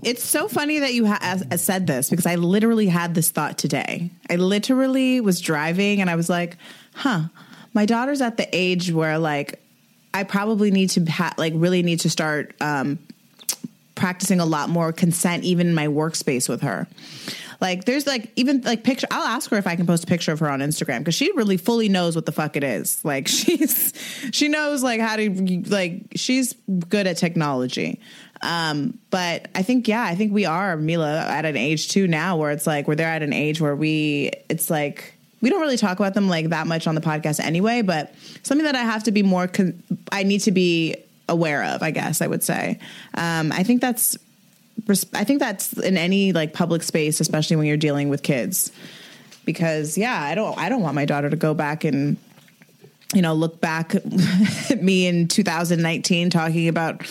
It's so funny that you ha- said this because I literally had this thought today. I literally was driving and I was like, huh, my daughter's at the age where like I probably need to ha- like really need to start um, practicing a lot more consent, even in my workspace with her. Like there's like even like picture. I'll ask her if I can post a picture of her on Instagram because she really fully knows what the fuck it is. [LAUGHS] Like she's she knows like how to like she's good at technology. Um, but I think yeah, I think we are Mila at an age too now where it's like where they're at an age where we it's like we don't really talk about them like that much on the podcast anyway. But something that I have to be more con- I need to be aware of. I guess I would say. Um, I think that's I think that's in any like public space, especially when you're dealing with kids. Because yeah, I don't I don't want my daughter to go back and you know look back at [LAUGHS] me in 2019 talking about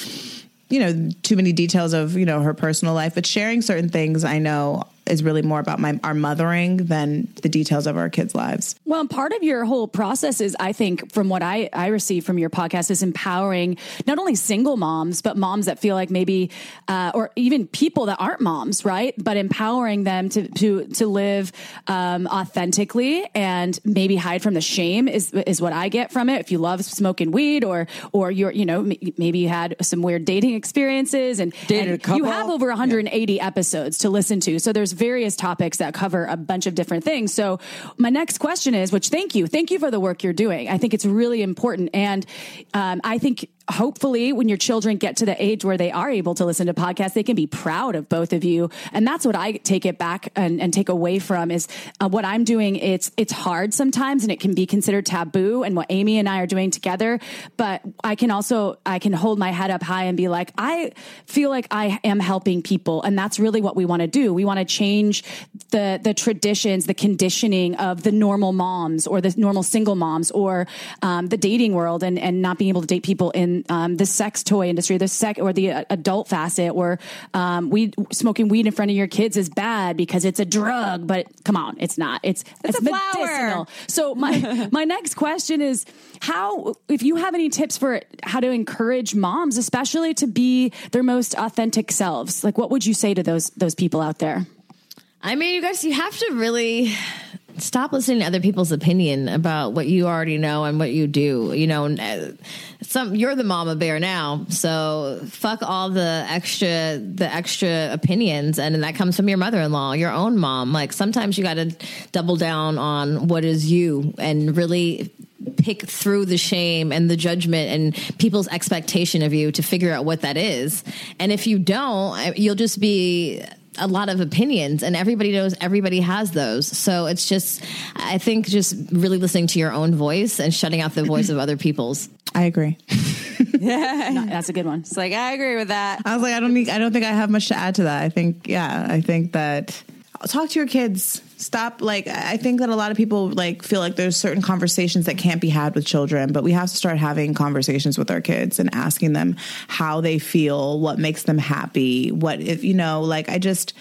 you know too many details of you know her personal life, but sharing certain things I know is really more about my our mothering than the details of our kids' lives. Well, part of your whole process is, I think, from what I I receive from your podcast, is empowering not only single moms but moms that feel like maybe, uh, or even people that aren't moms, right? But empowering them to to to live um, authentically and maybe hide from the shame is is what I get from it. If you love smoking weed, or or you're you know maybe you had some weird dating experiences and, Dated a and couple. you have over 180 yeah. episodes to listen to, so there's various topics that cover a bunch of different things. So my next question is, which thank you, thank you for the work you're doing. I think it's really important, and um, I think hopefully when your children get to the age where they are able to listen to podcasts they can be proud of both of you. And that's what i take it back and, and take away from is uh, what i'm doing it's it's hard sometimes and it can be considered taboo and what amy and i are doing together. But i can also i can hold my head up high and be like i feel like i am helping people. And that's really what we want to do. We want to change the the traditions the conditioning of the normal moms or the normal single moms or um, the dating world and and not being able to date people in um, the sex toy industry, the sec or the uh, adult facet, where um, weed smoking weed in front of your kids is bad because it's a drug. But come on, it's not. It's it's, it's medicinal. Flower. So my [LAUGHS] my next question is how if you have any tips for how to encourage moms, especially to be their most authentic selves, like what would you say to those those people out there? I mean, you guys, you have to really stop listening to other people's opinion about what you already know and what you do. You know, uh, some you're the mama bear now, so fuck all the extra the extra opinions, and that comes from your mother in law, your own mom. Like sometimes you got to double down on what is you and really pick through the shame and the judgment and people's expectation of you to figure out what that is. And if you don't, you'll just be a lot of opinions and everybody knows everybody has those. So it's just, I think just really listening to your own voice and shutting out the voice of other people's. I agree. yeah, [LAUGHS] [LAUGHS] no, that's a good one. It's like I agree with that. I was like, I don't need, I don't think I have much to add to that. I think, yeah, I think that talk to your kids stop like i think that a lot of people like feel like there's certain conversations that can't be had with children but we have to start having conversations with our kids and asking them how they feel what makes them happy what if you know like i just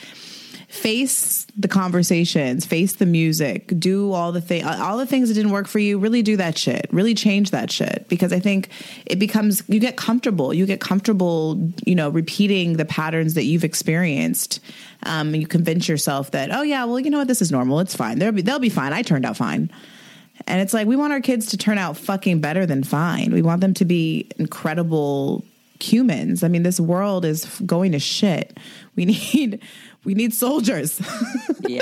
face the conversations, face the music, do all the thing, all the things that didn't work for you. Really do that shit. Really change that shit because I think it becomes you get comfortable. You get comfortable, you know, repeating the patterns that you've experienced. Um, you convince yourself that, oh yeah, well, you know what, this is normal. It's fine. They'll be they'll be fine. I turned out fine. And it's like we want our kids to turn out fucking better than fine. We want them to be incredible humans. I mean, this world is going to shit. We [LAUGHS] need we need soldiers. [LAUGHS] yeah.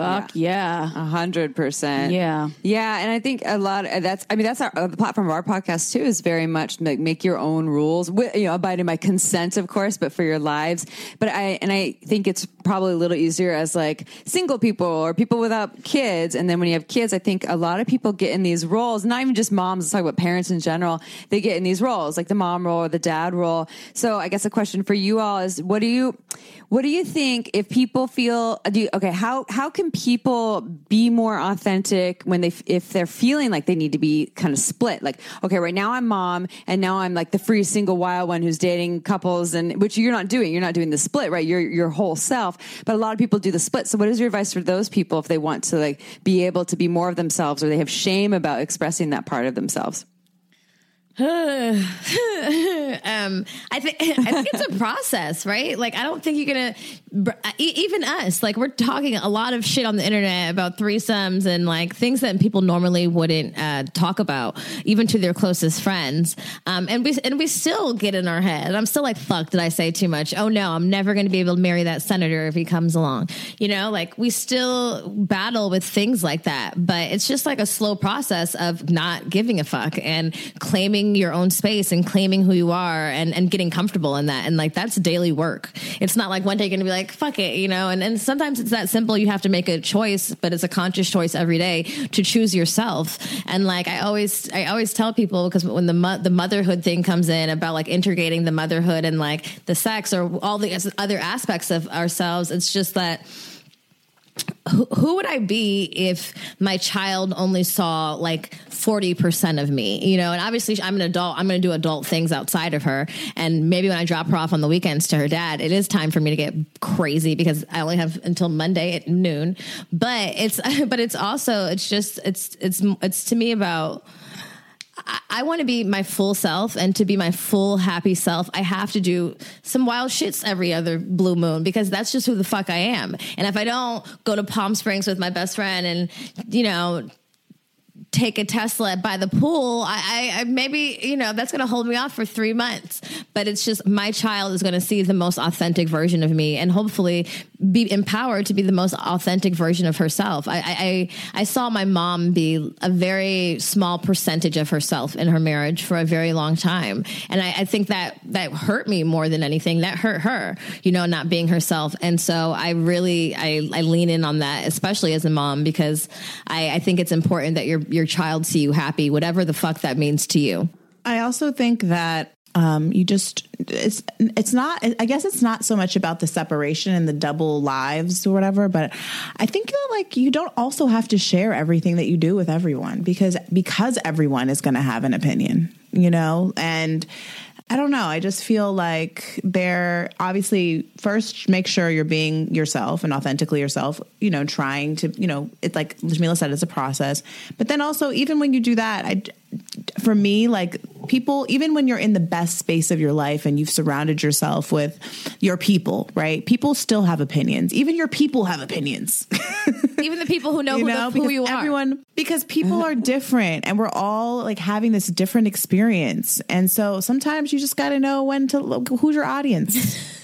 Fuck yeah. A hundred percent. Yeah. Yeah. And I think a lot of that's, I mean, that's our, uh, the platform of our podcast too is very much like make your own rules with, you know, abiding by consent, of course, but for your lives. But I, and I think it's probably a little easier as like single people or people without kids. And then when you have kids, I think a lot of people get in these roles, not even just moms, let's talk about parents in general. They get in these roles, like the mom role or the dad role. So I guess a question for you all is what do you, what do you think if people feel, do you, okay, how, how can people be more authentic when they if they're feeling like they need to be kind of split. Like okay right now i'm mom and now i'm like the free single wild one who's dating couples and which you're not doing. You're not doing the split right? You're your whole self. But a lot of people do the split. So what is your advice for those people if they want to like be able to be more of themselves or they have shame about expressing that part of themselves [SIGHS] um, I think [LAUGHS] I think it's a process, right? Like I don't think you're gonna even us. Like we're talking a lot of shit on the internet about threesomes and like things that people normally wouldn't uh, talk about, even to their closest friends. Um, and we and we still get in our head. I'm still like, fuck, did I say too much? Oh no, I'm never to be able to marry that senator if he comes along. You know, like we still battle with things like that, but it's just like a slow process of not giving a fuck and claiming your own space and claiming who you are and, and getting comfortable in that. And like that's daily work. It's not like one day you're gonna be like, fuck it, you know, and, and sometimes it's that simple. You have to make a choice, but it's a conscious choice every day to choose yourself. And like I always I always tell people because when the mo- the motherhood thing comes in about like integrating the motherhood and like the sex or all the other aspects of ourselves, it's just that who, would I be if my child only saw like 40% of me, you know? And obviously I'm an adult. I'm going to do adult things outside of her. And maybe when I drop her off on the weekends to her dad, it is time for me to get crazy because I only have until Monday at noon. But it's, [LAUGHS] but it's also, it's just, it's, it's, it's to me about, I, want to be my full self and to be my full happy self, I have to do some wild shits every other blue moon because that's just who the fuck I am. And if I don't go to Palm Springs with my best friend and, you know, take a Tesla by the pool, I, I, I maybe you know that's going to hold me off for three months. But it's just my child is going to see the most authentic version of me, and hopefully be empowered to be the most authentic version of herself. I, I, I saw my mom be a very small percentage of herself in her marriage for a very long time, and I, I think that that hurt me more than anything. That hurt her, you know, not being herself. And so I really I, I lean in on that, especially as a mom, because I, I think it's important that your your child see you happy, whatever the fuck that means to you. I also think that um, you just it's it's not i guess it's not so much about the separation and the double lives or whatever but i think that like you don't also have to share everything that you do with everyone because because everyone is going to have an opinion you know and I don't know. I just feel like they're obviously first make sure you're being yourself and authentically yourself, you know, trying to, you know, it's like Jamila said, it's a process. But then also, even when you do that, I, for me, like people, even when you're in the best space of your life and you've surrounded yourself with your people, right? People still have opinions. Even your people have opinions. [LAUGHS] even the people who know, you who, know the, who you are. Everyone, because people are [LAUGHS] different and we're all like having this different experience. And so sometimes you just got to know when to look, who's your audience. [LAUGHS]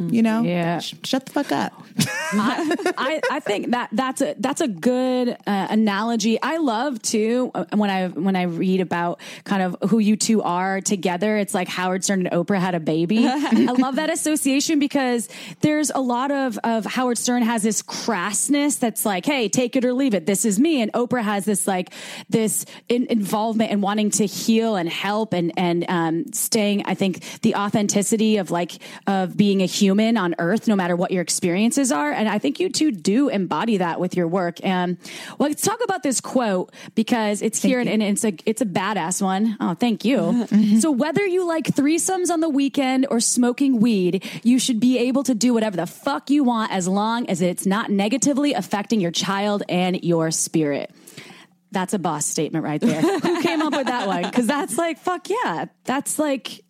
you know? Yeah. Sh- shut the fuck up. [LAUGHS] I, I, I think that that's a that's a good uh, analogy. I love too uh, when i when i read about kind of who you two are together it's like howard stern and oprah had a baby. [LAUGHS] I love that association because there's a lot of of howard stern has this crassness that's like hey take it or leave it. This is me. And oprah has this like this in, involvement and wanting to heal and help and and um, staying i think the authenticity of like of being a human human on earth, no matter what your experiences are. And I think you two do embody that with your work. And well, let's talk about this quote because it's thank here and, and, it's a it's a badass one. Oh, thank you. Mm-hmm. so whether you like threesomes on the weekend or smoking weed, you should be able to do whatever the fuck you want as long as it's not negatively affecting your child and your spirit. That's a boss statement right there. [LAUGHS] Who came up with that one? Because that's like, fuck yeah. That's like,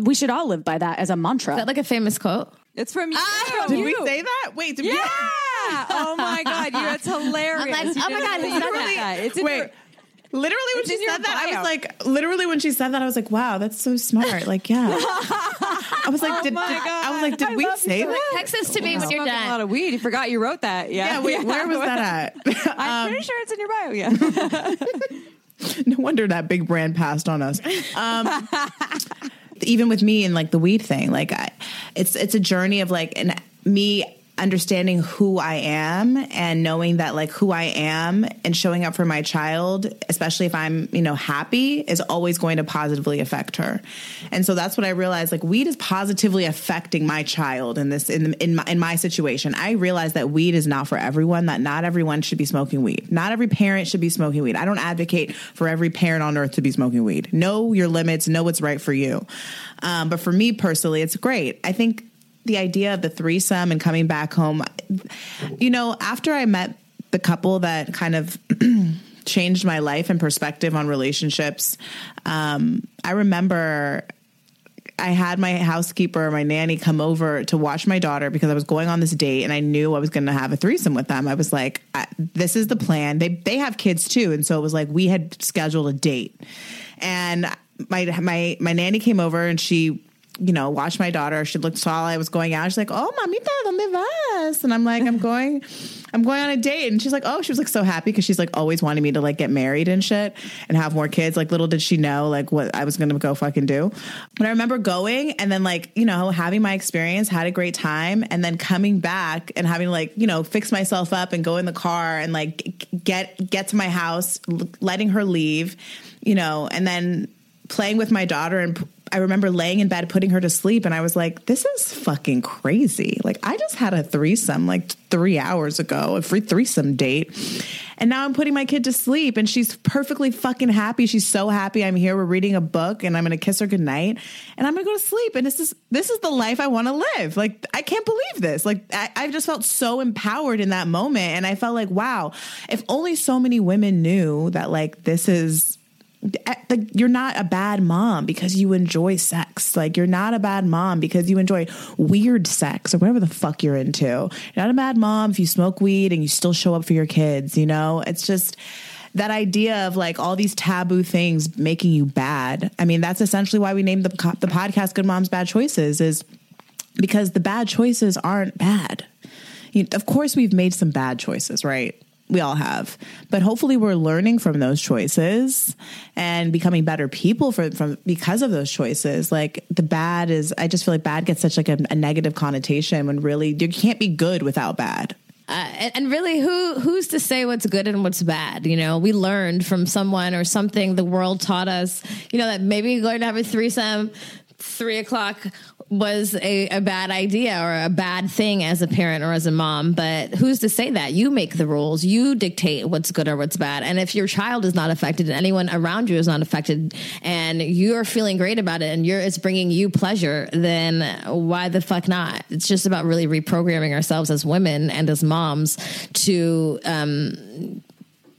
we should all live by that as a mantra. Is that like a famous quote? It's from you. Oh, did we say that? Wait, did yeah. we? [LAUGHS] oh my god, you, that's [LAUGHS] hilarious. Like, oh my god, it's literally. It's in wait. your, Literally when she said that, bio. I was like, literally when she said that, I was like, wow, that's so smart. Like, yeah. [LAUGHS] I was like, oh did, did I was like, did I we say that? Text this to me when you're done. A lot of weed. You forgot you wrote that. Yeah. Yeah. Wait, [LAUGHS] yeah. where was that at? [LAUGHS] I'm um, pretty sure it's in your bio. Yeah. no wonder that big brand passed on us. Um, even with me and like the weed thing, like I, it's it's a journey of like and me understanding who I am and knowing that like who I am and showing up for my child, especially if I'm, you know, happy is always going to positively affect her. And so that's what I realized like weed is positively affecting my child in this in in my, in my situation. I realized that weed is not for everyone, that not everyone should be smoking weed. Not every parent should be smoking weed. I don't advocate for every parent on earth to be smoking weed. Know your limits, know what's right for you. Um, but for me personally, it's great. I think the idea of the threesome and coming back home, you know, after I met the couple that kind of [CLEARS THROAT] changed my life and perspective on relationships. Um, I remember I had my housekeeper, my nanny, come over to watch my daughter because I was going on this date and I knew I was going to have a threesome with them. I was like, I, "This is the plan." They they have kids too, and so it was like we had scheduled a date, and my my my nanny came over and she you know, watch my daughter. She looked saw I was going out. She's like, "Oh, mamita, dónde vas?" And I'm like, "I'm going, I'm going on a date." And she's like, "Oh," she was like so happy because she's like always wanting me to like get married and shit and have more kids. Like little did she know like what I was to go fucking do. But I remember going and then like you know having my experience, had a great time, and then coming back and having like you know fix myself up and go in the car and like get get to my house, letting her leave, you know, and then playing with my daughter and I remember laying in bed putting her to sleep and I was like this is fucking crazy. Like I just had a threesome like 3 hours ago, a free threesome date. And now I'm putting my kid to sleep and she's perfectly fucking happy. She's so happy I'm here. We're reading a book and I'm to kiss her goodnight and I'm to go to sleep and this is this is the life I want to live. Like I can't believe this. Like I, I just felt so empowered in that moment and I felt like wow, if only so many women knew that like this is you're not a bad mom because you enjoy sex. Like you're not a bad mom because you enjoy weird sex or whatever the fuck you're into. You're not a bad mom if you smoke weed and you still show up for your kids, you know? It's just that idea of like all these taboo things making you bad. I mean, that's essentially why we named the the podcast Good Moms Bad Choices is because the bad choices aren't bad. You, of course we've made some bad choices, right? We all have but hopefully we're learning from those choices and becoming better people for from because of those choices like the bad is i just feel like bad gets such like a, a negative connotation when really you can't be good without bad uh, and, and, really, who who's to say what's good and what's bad? You know, we learned from someone or something. The world taught us, you know, that maybe going to have a threesome, three o'clock was a, a, bad idea or a bad thing as a parent or as a mom. But who's to say that? You make the rules, you dictate what's good or what's bad. And if your child is not affected and anyone around you is not affected and you're feeling great about it and you're it's bringing you pleasure, then why the fuck not? It's just about really reprogramming ourselves as women and as moms to um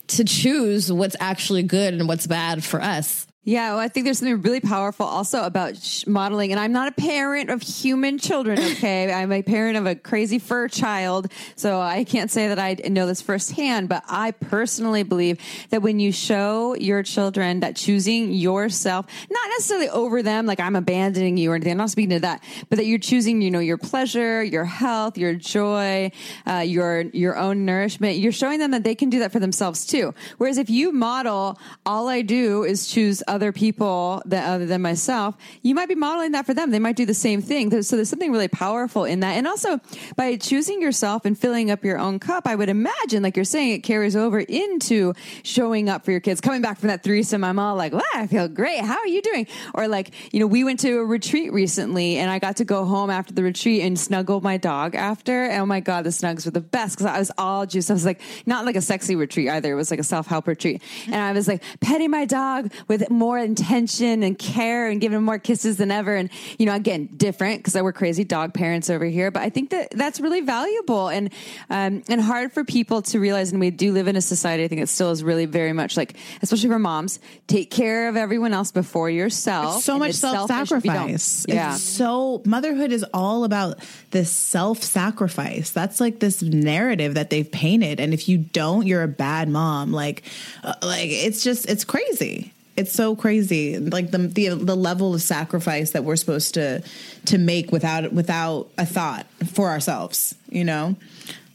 to choose what's actually good and what's bad for us. Yeah, well, I think there's something really powerful also about sh- modeling. And I'm not a parent of human children, [LAUGHS] okay? I'm a parent of a crazy fur child. So I can't say that I know this firsthand, but I personally believe that when you show your children that choosing yourself, not necessarily over them, like I'm abandoning you or anything, I'm not speaking to that, but that you're choosing, you know, your pleasure, your health, your joy, uh, your, your own nourishment, you're showing them that they can do that for themselves too. Whereas if you model, all I do is choose other people that other than myself, you might be modeling that for them. They might do the same thing. So there's something really powerful in that. And also by choosing yourself and filling up your own cup, I would imagine, like you're saying, it carries over into showing up for your kids. Coming back from that threesome, I'm all like, wow, I feel great. How are you doing? Or like, you know, we went to a retreat recently and I got to go home after the retreat and snuggle my dog after. And oh my God, the snugs were the best because I was all juiced. I was like, not like a sexy retreat either. It was like a self help retreat. And I was like petting my dog with more intention and care and giving them more kisses than ever. And, you know, again, different because we're crazy dog parents over here. But I think that that's really valuable and, um, and hard for people to realize. And we do live in a society, I think it still is really very much like, especially for moms, take care of everyone else before yourself. It's so much self sacrifice. Yeah. It's so motherhood is all about this self sacrifice. That's like this narrative that they've painted. And if you don't, you're a bad mom. Like, uh, like it's just, it's crazy it's so crazy. Like the, the the level of sacrifice that we're supposed to to make without without a thought for ourselves you know?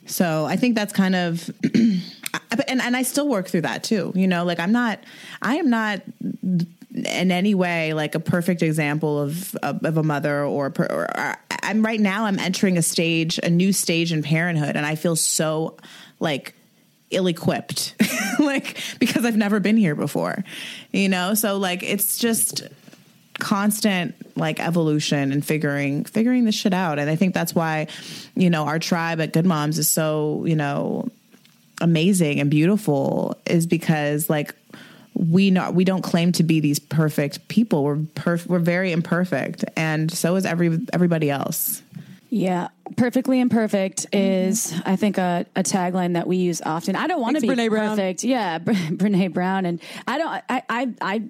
So i think that's kind of [CLEARS THROAT] and and i still work through that too you know? Like i'm not i am not in any way like a perfect example of of, of a mother or, or, or i'm right now i'm entering a stage a new stage in parenthood and i feel so like ill equipped, [LAUGHS] like because I've never been here before, you know? So like it's just constant like evolution and figuring figuring this shit out. And i think that's why you know our tribe at good moms is so you know amazing and beautiful is because like we not we don't claim to be these perfect people. We're perf- we're very imperfect and so is every everybody else Yeah, perfectly imperfect is I think a, a tagline that we use often. I don't want to be Brene Brown. perfect. Yeah, [LAUGHS] Bre- Brene Brown, and I don't. I I. I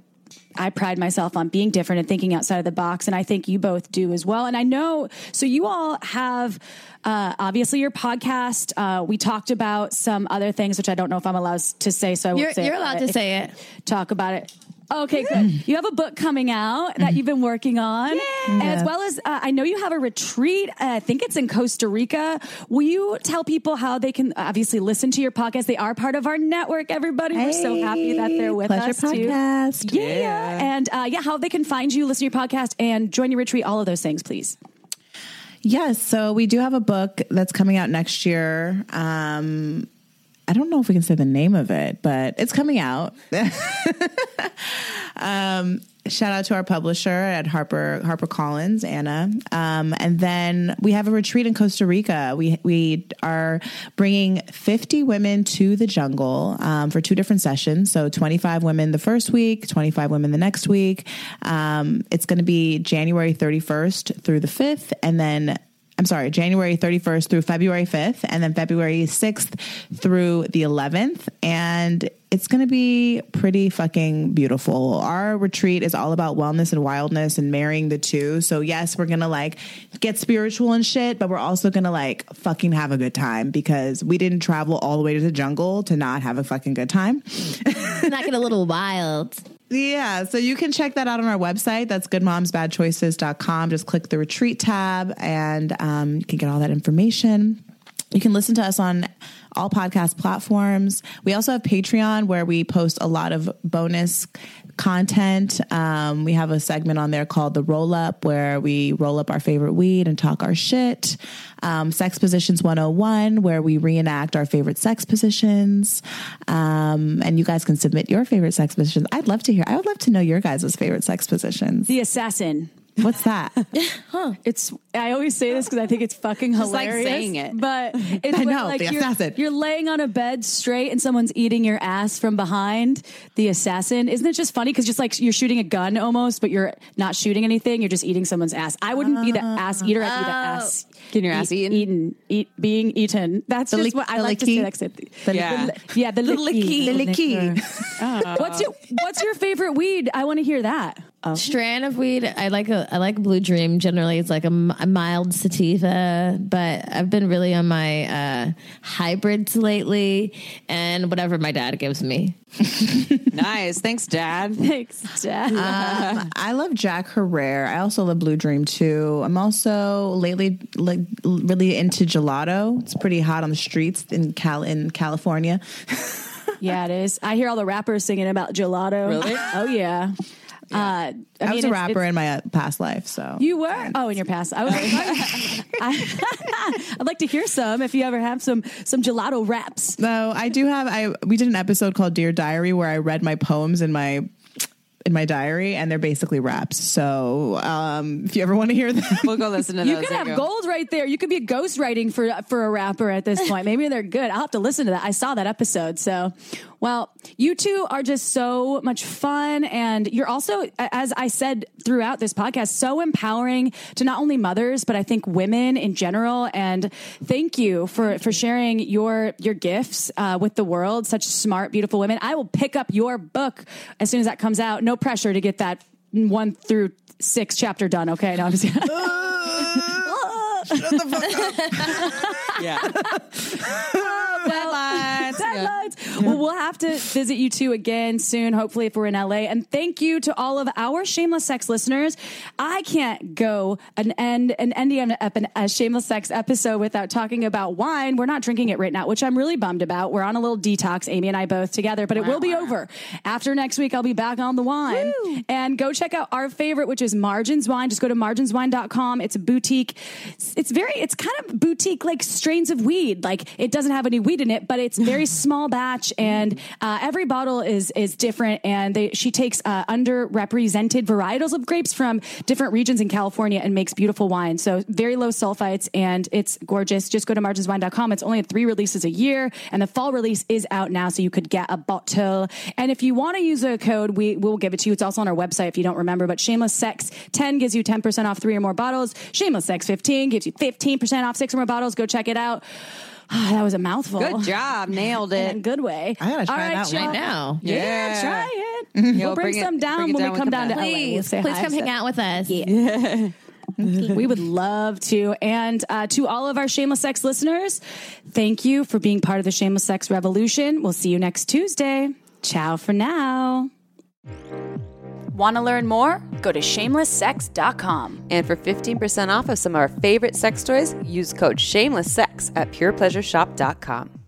I pride myself on being different and thinking outside of the box, and I think you both do as well. And I know, so you all have uh, obviously your podcast. Uh, we talked about some other things, which I don't know if I'm allowed to say. So I won't You're, say it, you're allowed to say it. talk about it. Okay, good. You have a book coming out that you've been working on, as well as uh, I know you have a retreat. Uh, I think it's in Costa Rica. Will you tell people how they can obviously listen to your podcast? They are part of our network. Everybody, we're so happy that they're with Pleasure us podcast. too. Yeah, and uh, yeah, how they can find you, listen to your podcast, and join your retreat. All of those things, please. Yes, so we do have a book that's coming out next year. Um, I don't know if we can say the name of it, but it's coming out. [LAUGHS] um, shout out to our publisher at Harper Harper Collins, Anna. Um, and then we have a retreat in Costa Rica. We we are bringing 50 women to the jungle um, for two different sessions. So 25 women the first week, 25 women the next week. Um, it's going to be January 31st through the 5th, and then I'm sorry, January 31st through February 5th, and then February 6th through the 11th. And it's going to be pretty fucking beautiful. Our retreat is all about wellness and wildness and marrying the two. So, yes, we're going to like get spiritual and shit, but we're also going to like fucking have a good time because we didn't travel all the way to the jungle to not have a fucking good time. Not get a little wild. Yeah, so you can check that out on our website. That's goodmomsbadchoices.com. Just click the retreat tab and um, you can get all that information. You can listen to us on all podcast platforms. We also have Patreon where we post a lot of bonus content. Um, we have a segment on there called the Roll Up where we roll up our favorite weed and talk our shit. Um, sex Positions 101 where we reenact our favorite sex positions. Um, and you guys can submit your favorite sex positions. I'd love to hear. I would love to know your guys' favorite sex positions. The assassin. What's that? [LAUGHS] Huh? It's. I always say this because I think it's fucking Just like hilarious. saying it. but [LAUGHS] it's I when, know, like the you're, assassin. you're laying on a bed straight and someone's eating your ass from behind. The assassin. Isn't it just funny? Because just like you're shooting a gun almost, but you're not shooting anything. You're just eating someone's ass. I wouldn't be the ass eater. I'd be the oh. ass. Getting your ass eaten? eaten, eat, being eaten. That's The just lick- what I the like to say. licky? Like, the, The Yeah. the- yeah, the, The licky. licky. The licky. What's your What's your favorite weed? I want to hear that. Strand of weed. I like a I like Blue Dream. Generally, it's like a, m- a mild sativa, but I've been really on my uh, hybrids lately, and whatever my dad gives me. [LAUGHS] Nice. Thanks, Dad. Thanks, Dad. Um, I love Jack Herrera. I also love Blue Dream too. I'm also lately like really into gelato. It's pretty hot on the streets in Cal in California. [LAUGHS] Yeah, it is. I hear all the rappers singing about gelato. Really? Oh yeah. Uh, I, I, mean, was a rapper it's- in my uh, past life, so You were? Oh, in your past. I was. [LAUGHS] I, [LAUGHS] I'd like to hear some. If you ever have some some gelato raps. No, I do have. I we did an episode called Dear Diary where I read my poems in my in my diary, and they're basically raps. So um, if you ever want to hear them, [LAUGHS] We'll go listen to You those. You could There have go. gold right there. You could be ghostwriting for for a rapper at this point. Maybe they're good. I'll have to listen to that. I saw that episode. So, well, you two are just so much fun, and you're also, as I said throughout this podcast, so empowering to not only mothers but I think women in general. And thank you for for sharing your your gifts uh, with the world. Such smart, beautiful women. I will pick up your book as soon as that comes out. No pressure to get that one through six chapter done. Okay, no, I'm just. [LAUGHS] [LAUGHS] Shut the fuck up. [LAUGHS] Yeah. Well, we'll have to visit you two again soon, hopefully, if we're in LA. And thank you to all of our Shameless Sex listeners. I can't go an end an ending on a, a Shameless Sex episode without talking about wine. We're not drinking it right now, which I'm really bummed about. We're on a little detox, Amy and I both together, but it will be over. After next week, I'll be back on the wine. And go check out our favorite, which is Margins Wine. Just go to marginswine.com. It's a boutique. It's very, it's kind of boutique like strains of weed. Like it doesn't have any weed in it, but it's very [LAUGHS] small batch, and uh, every bottle is is different. And they, she takes uh, underrepresented varietals of grapes from different regions in California and makes beautiful wine. So very low sulfites, and it's gorgeous. Just go to marginswine.com. It's only three releases a year, and the fall release is out now, so you could get a bottle. And if you want to use a code, we will give it to you. It's also on our website if you don't remember. But Shameless Sex 10 gives you 10% off three or more bottles. Shameless Sex 15 gives you 15% off six or more bottles. Go check it out. Ah, that was a mouthful. Good job. Nailed it. In a good way. I gotta try All right, that y'all. right now. Yeah, Yeah. try it. Yo, we'll bring, bring it- some down bring when down we come we down to back. LA. We'll Please, say please hi come hang out with us. [LAUGHS] we would love to. And uh, to all of our Shameless Sex listeners, thank you for being part of the Shameless Sex revolution. We'll see you next Tuesday. Ciao for now. Want to learn more? Go to shamelesssex.com. And for 15% off of some of our favorite sex toys, use code shamelesssex at purepleasureshop.com.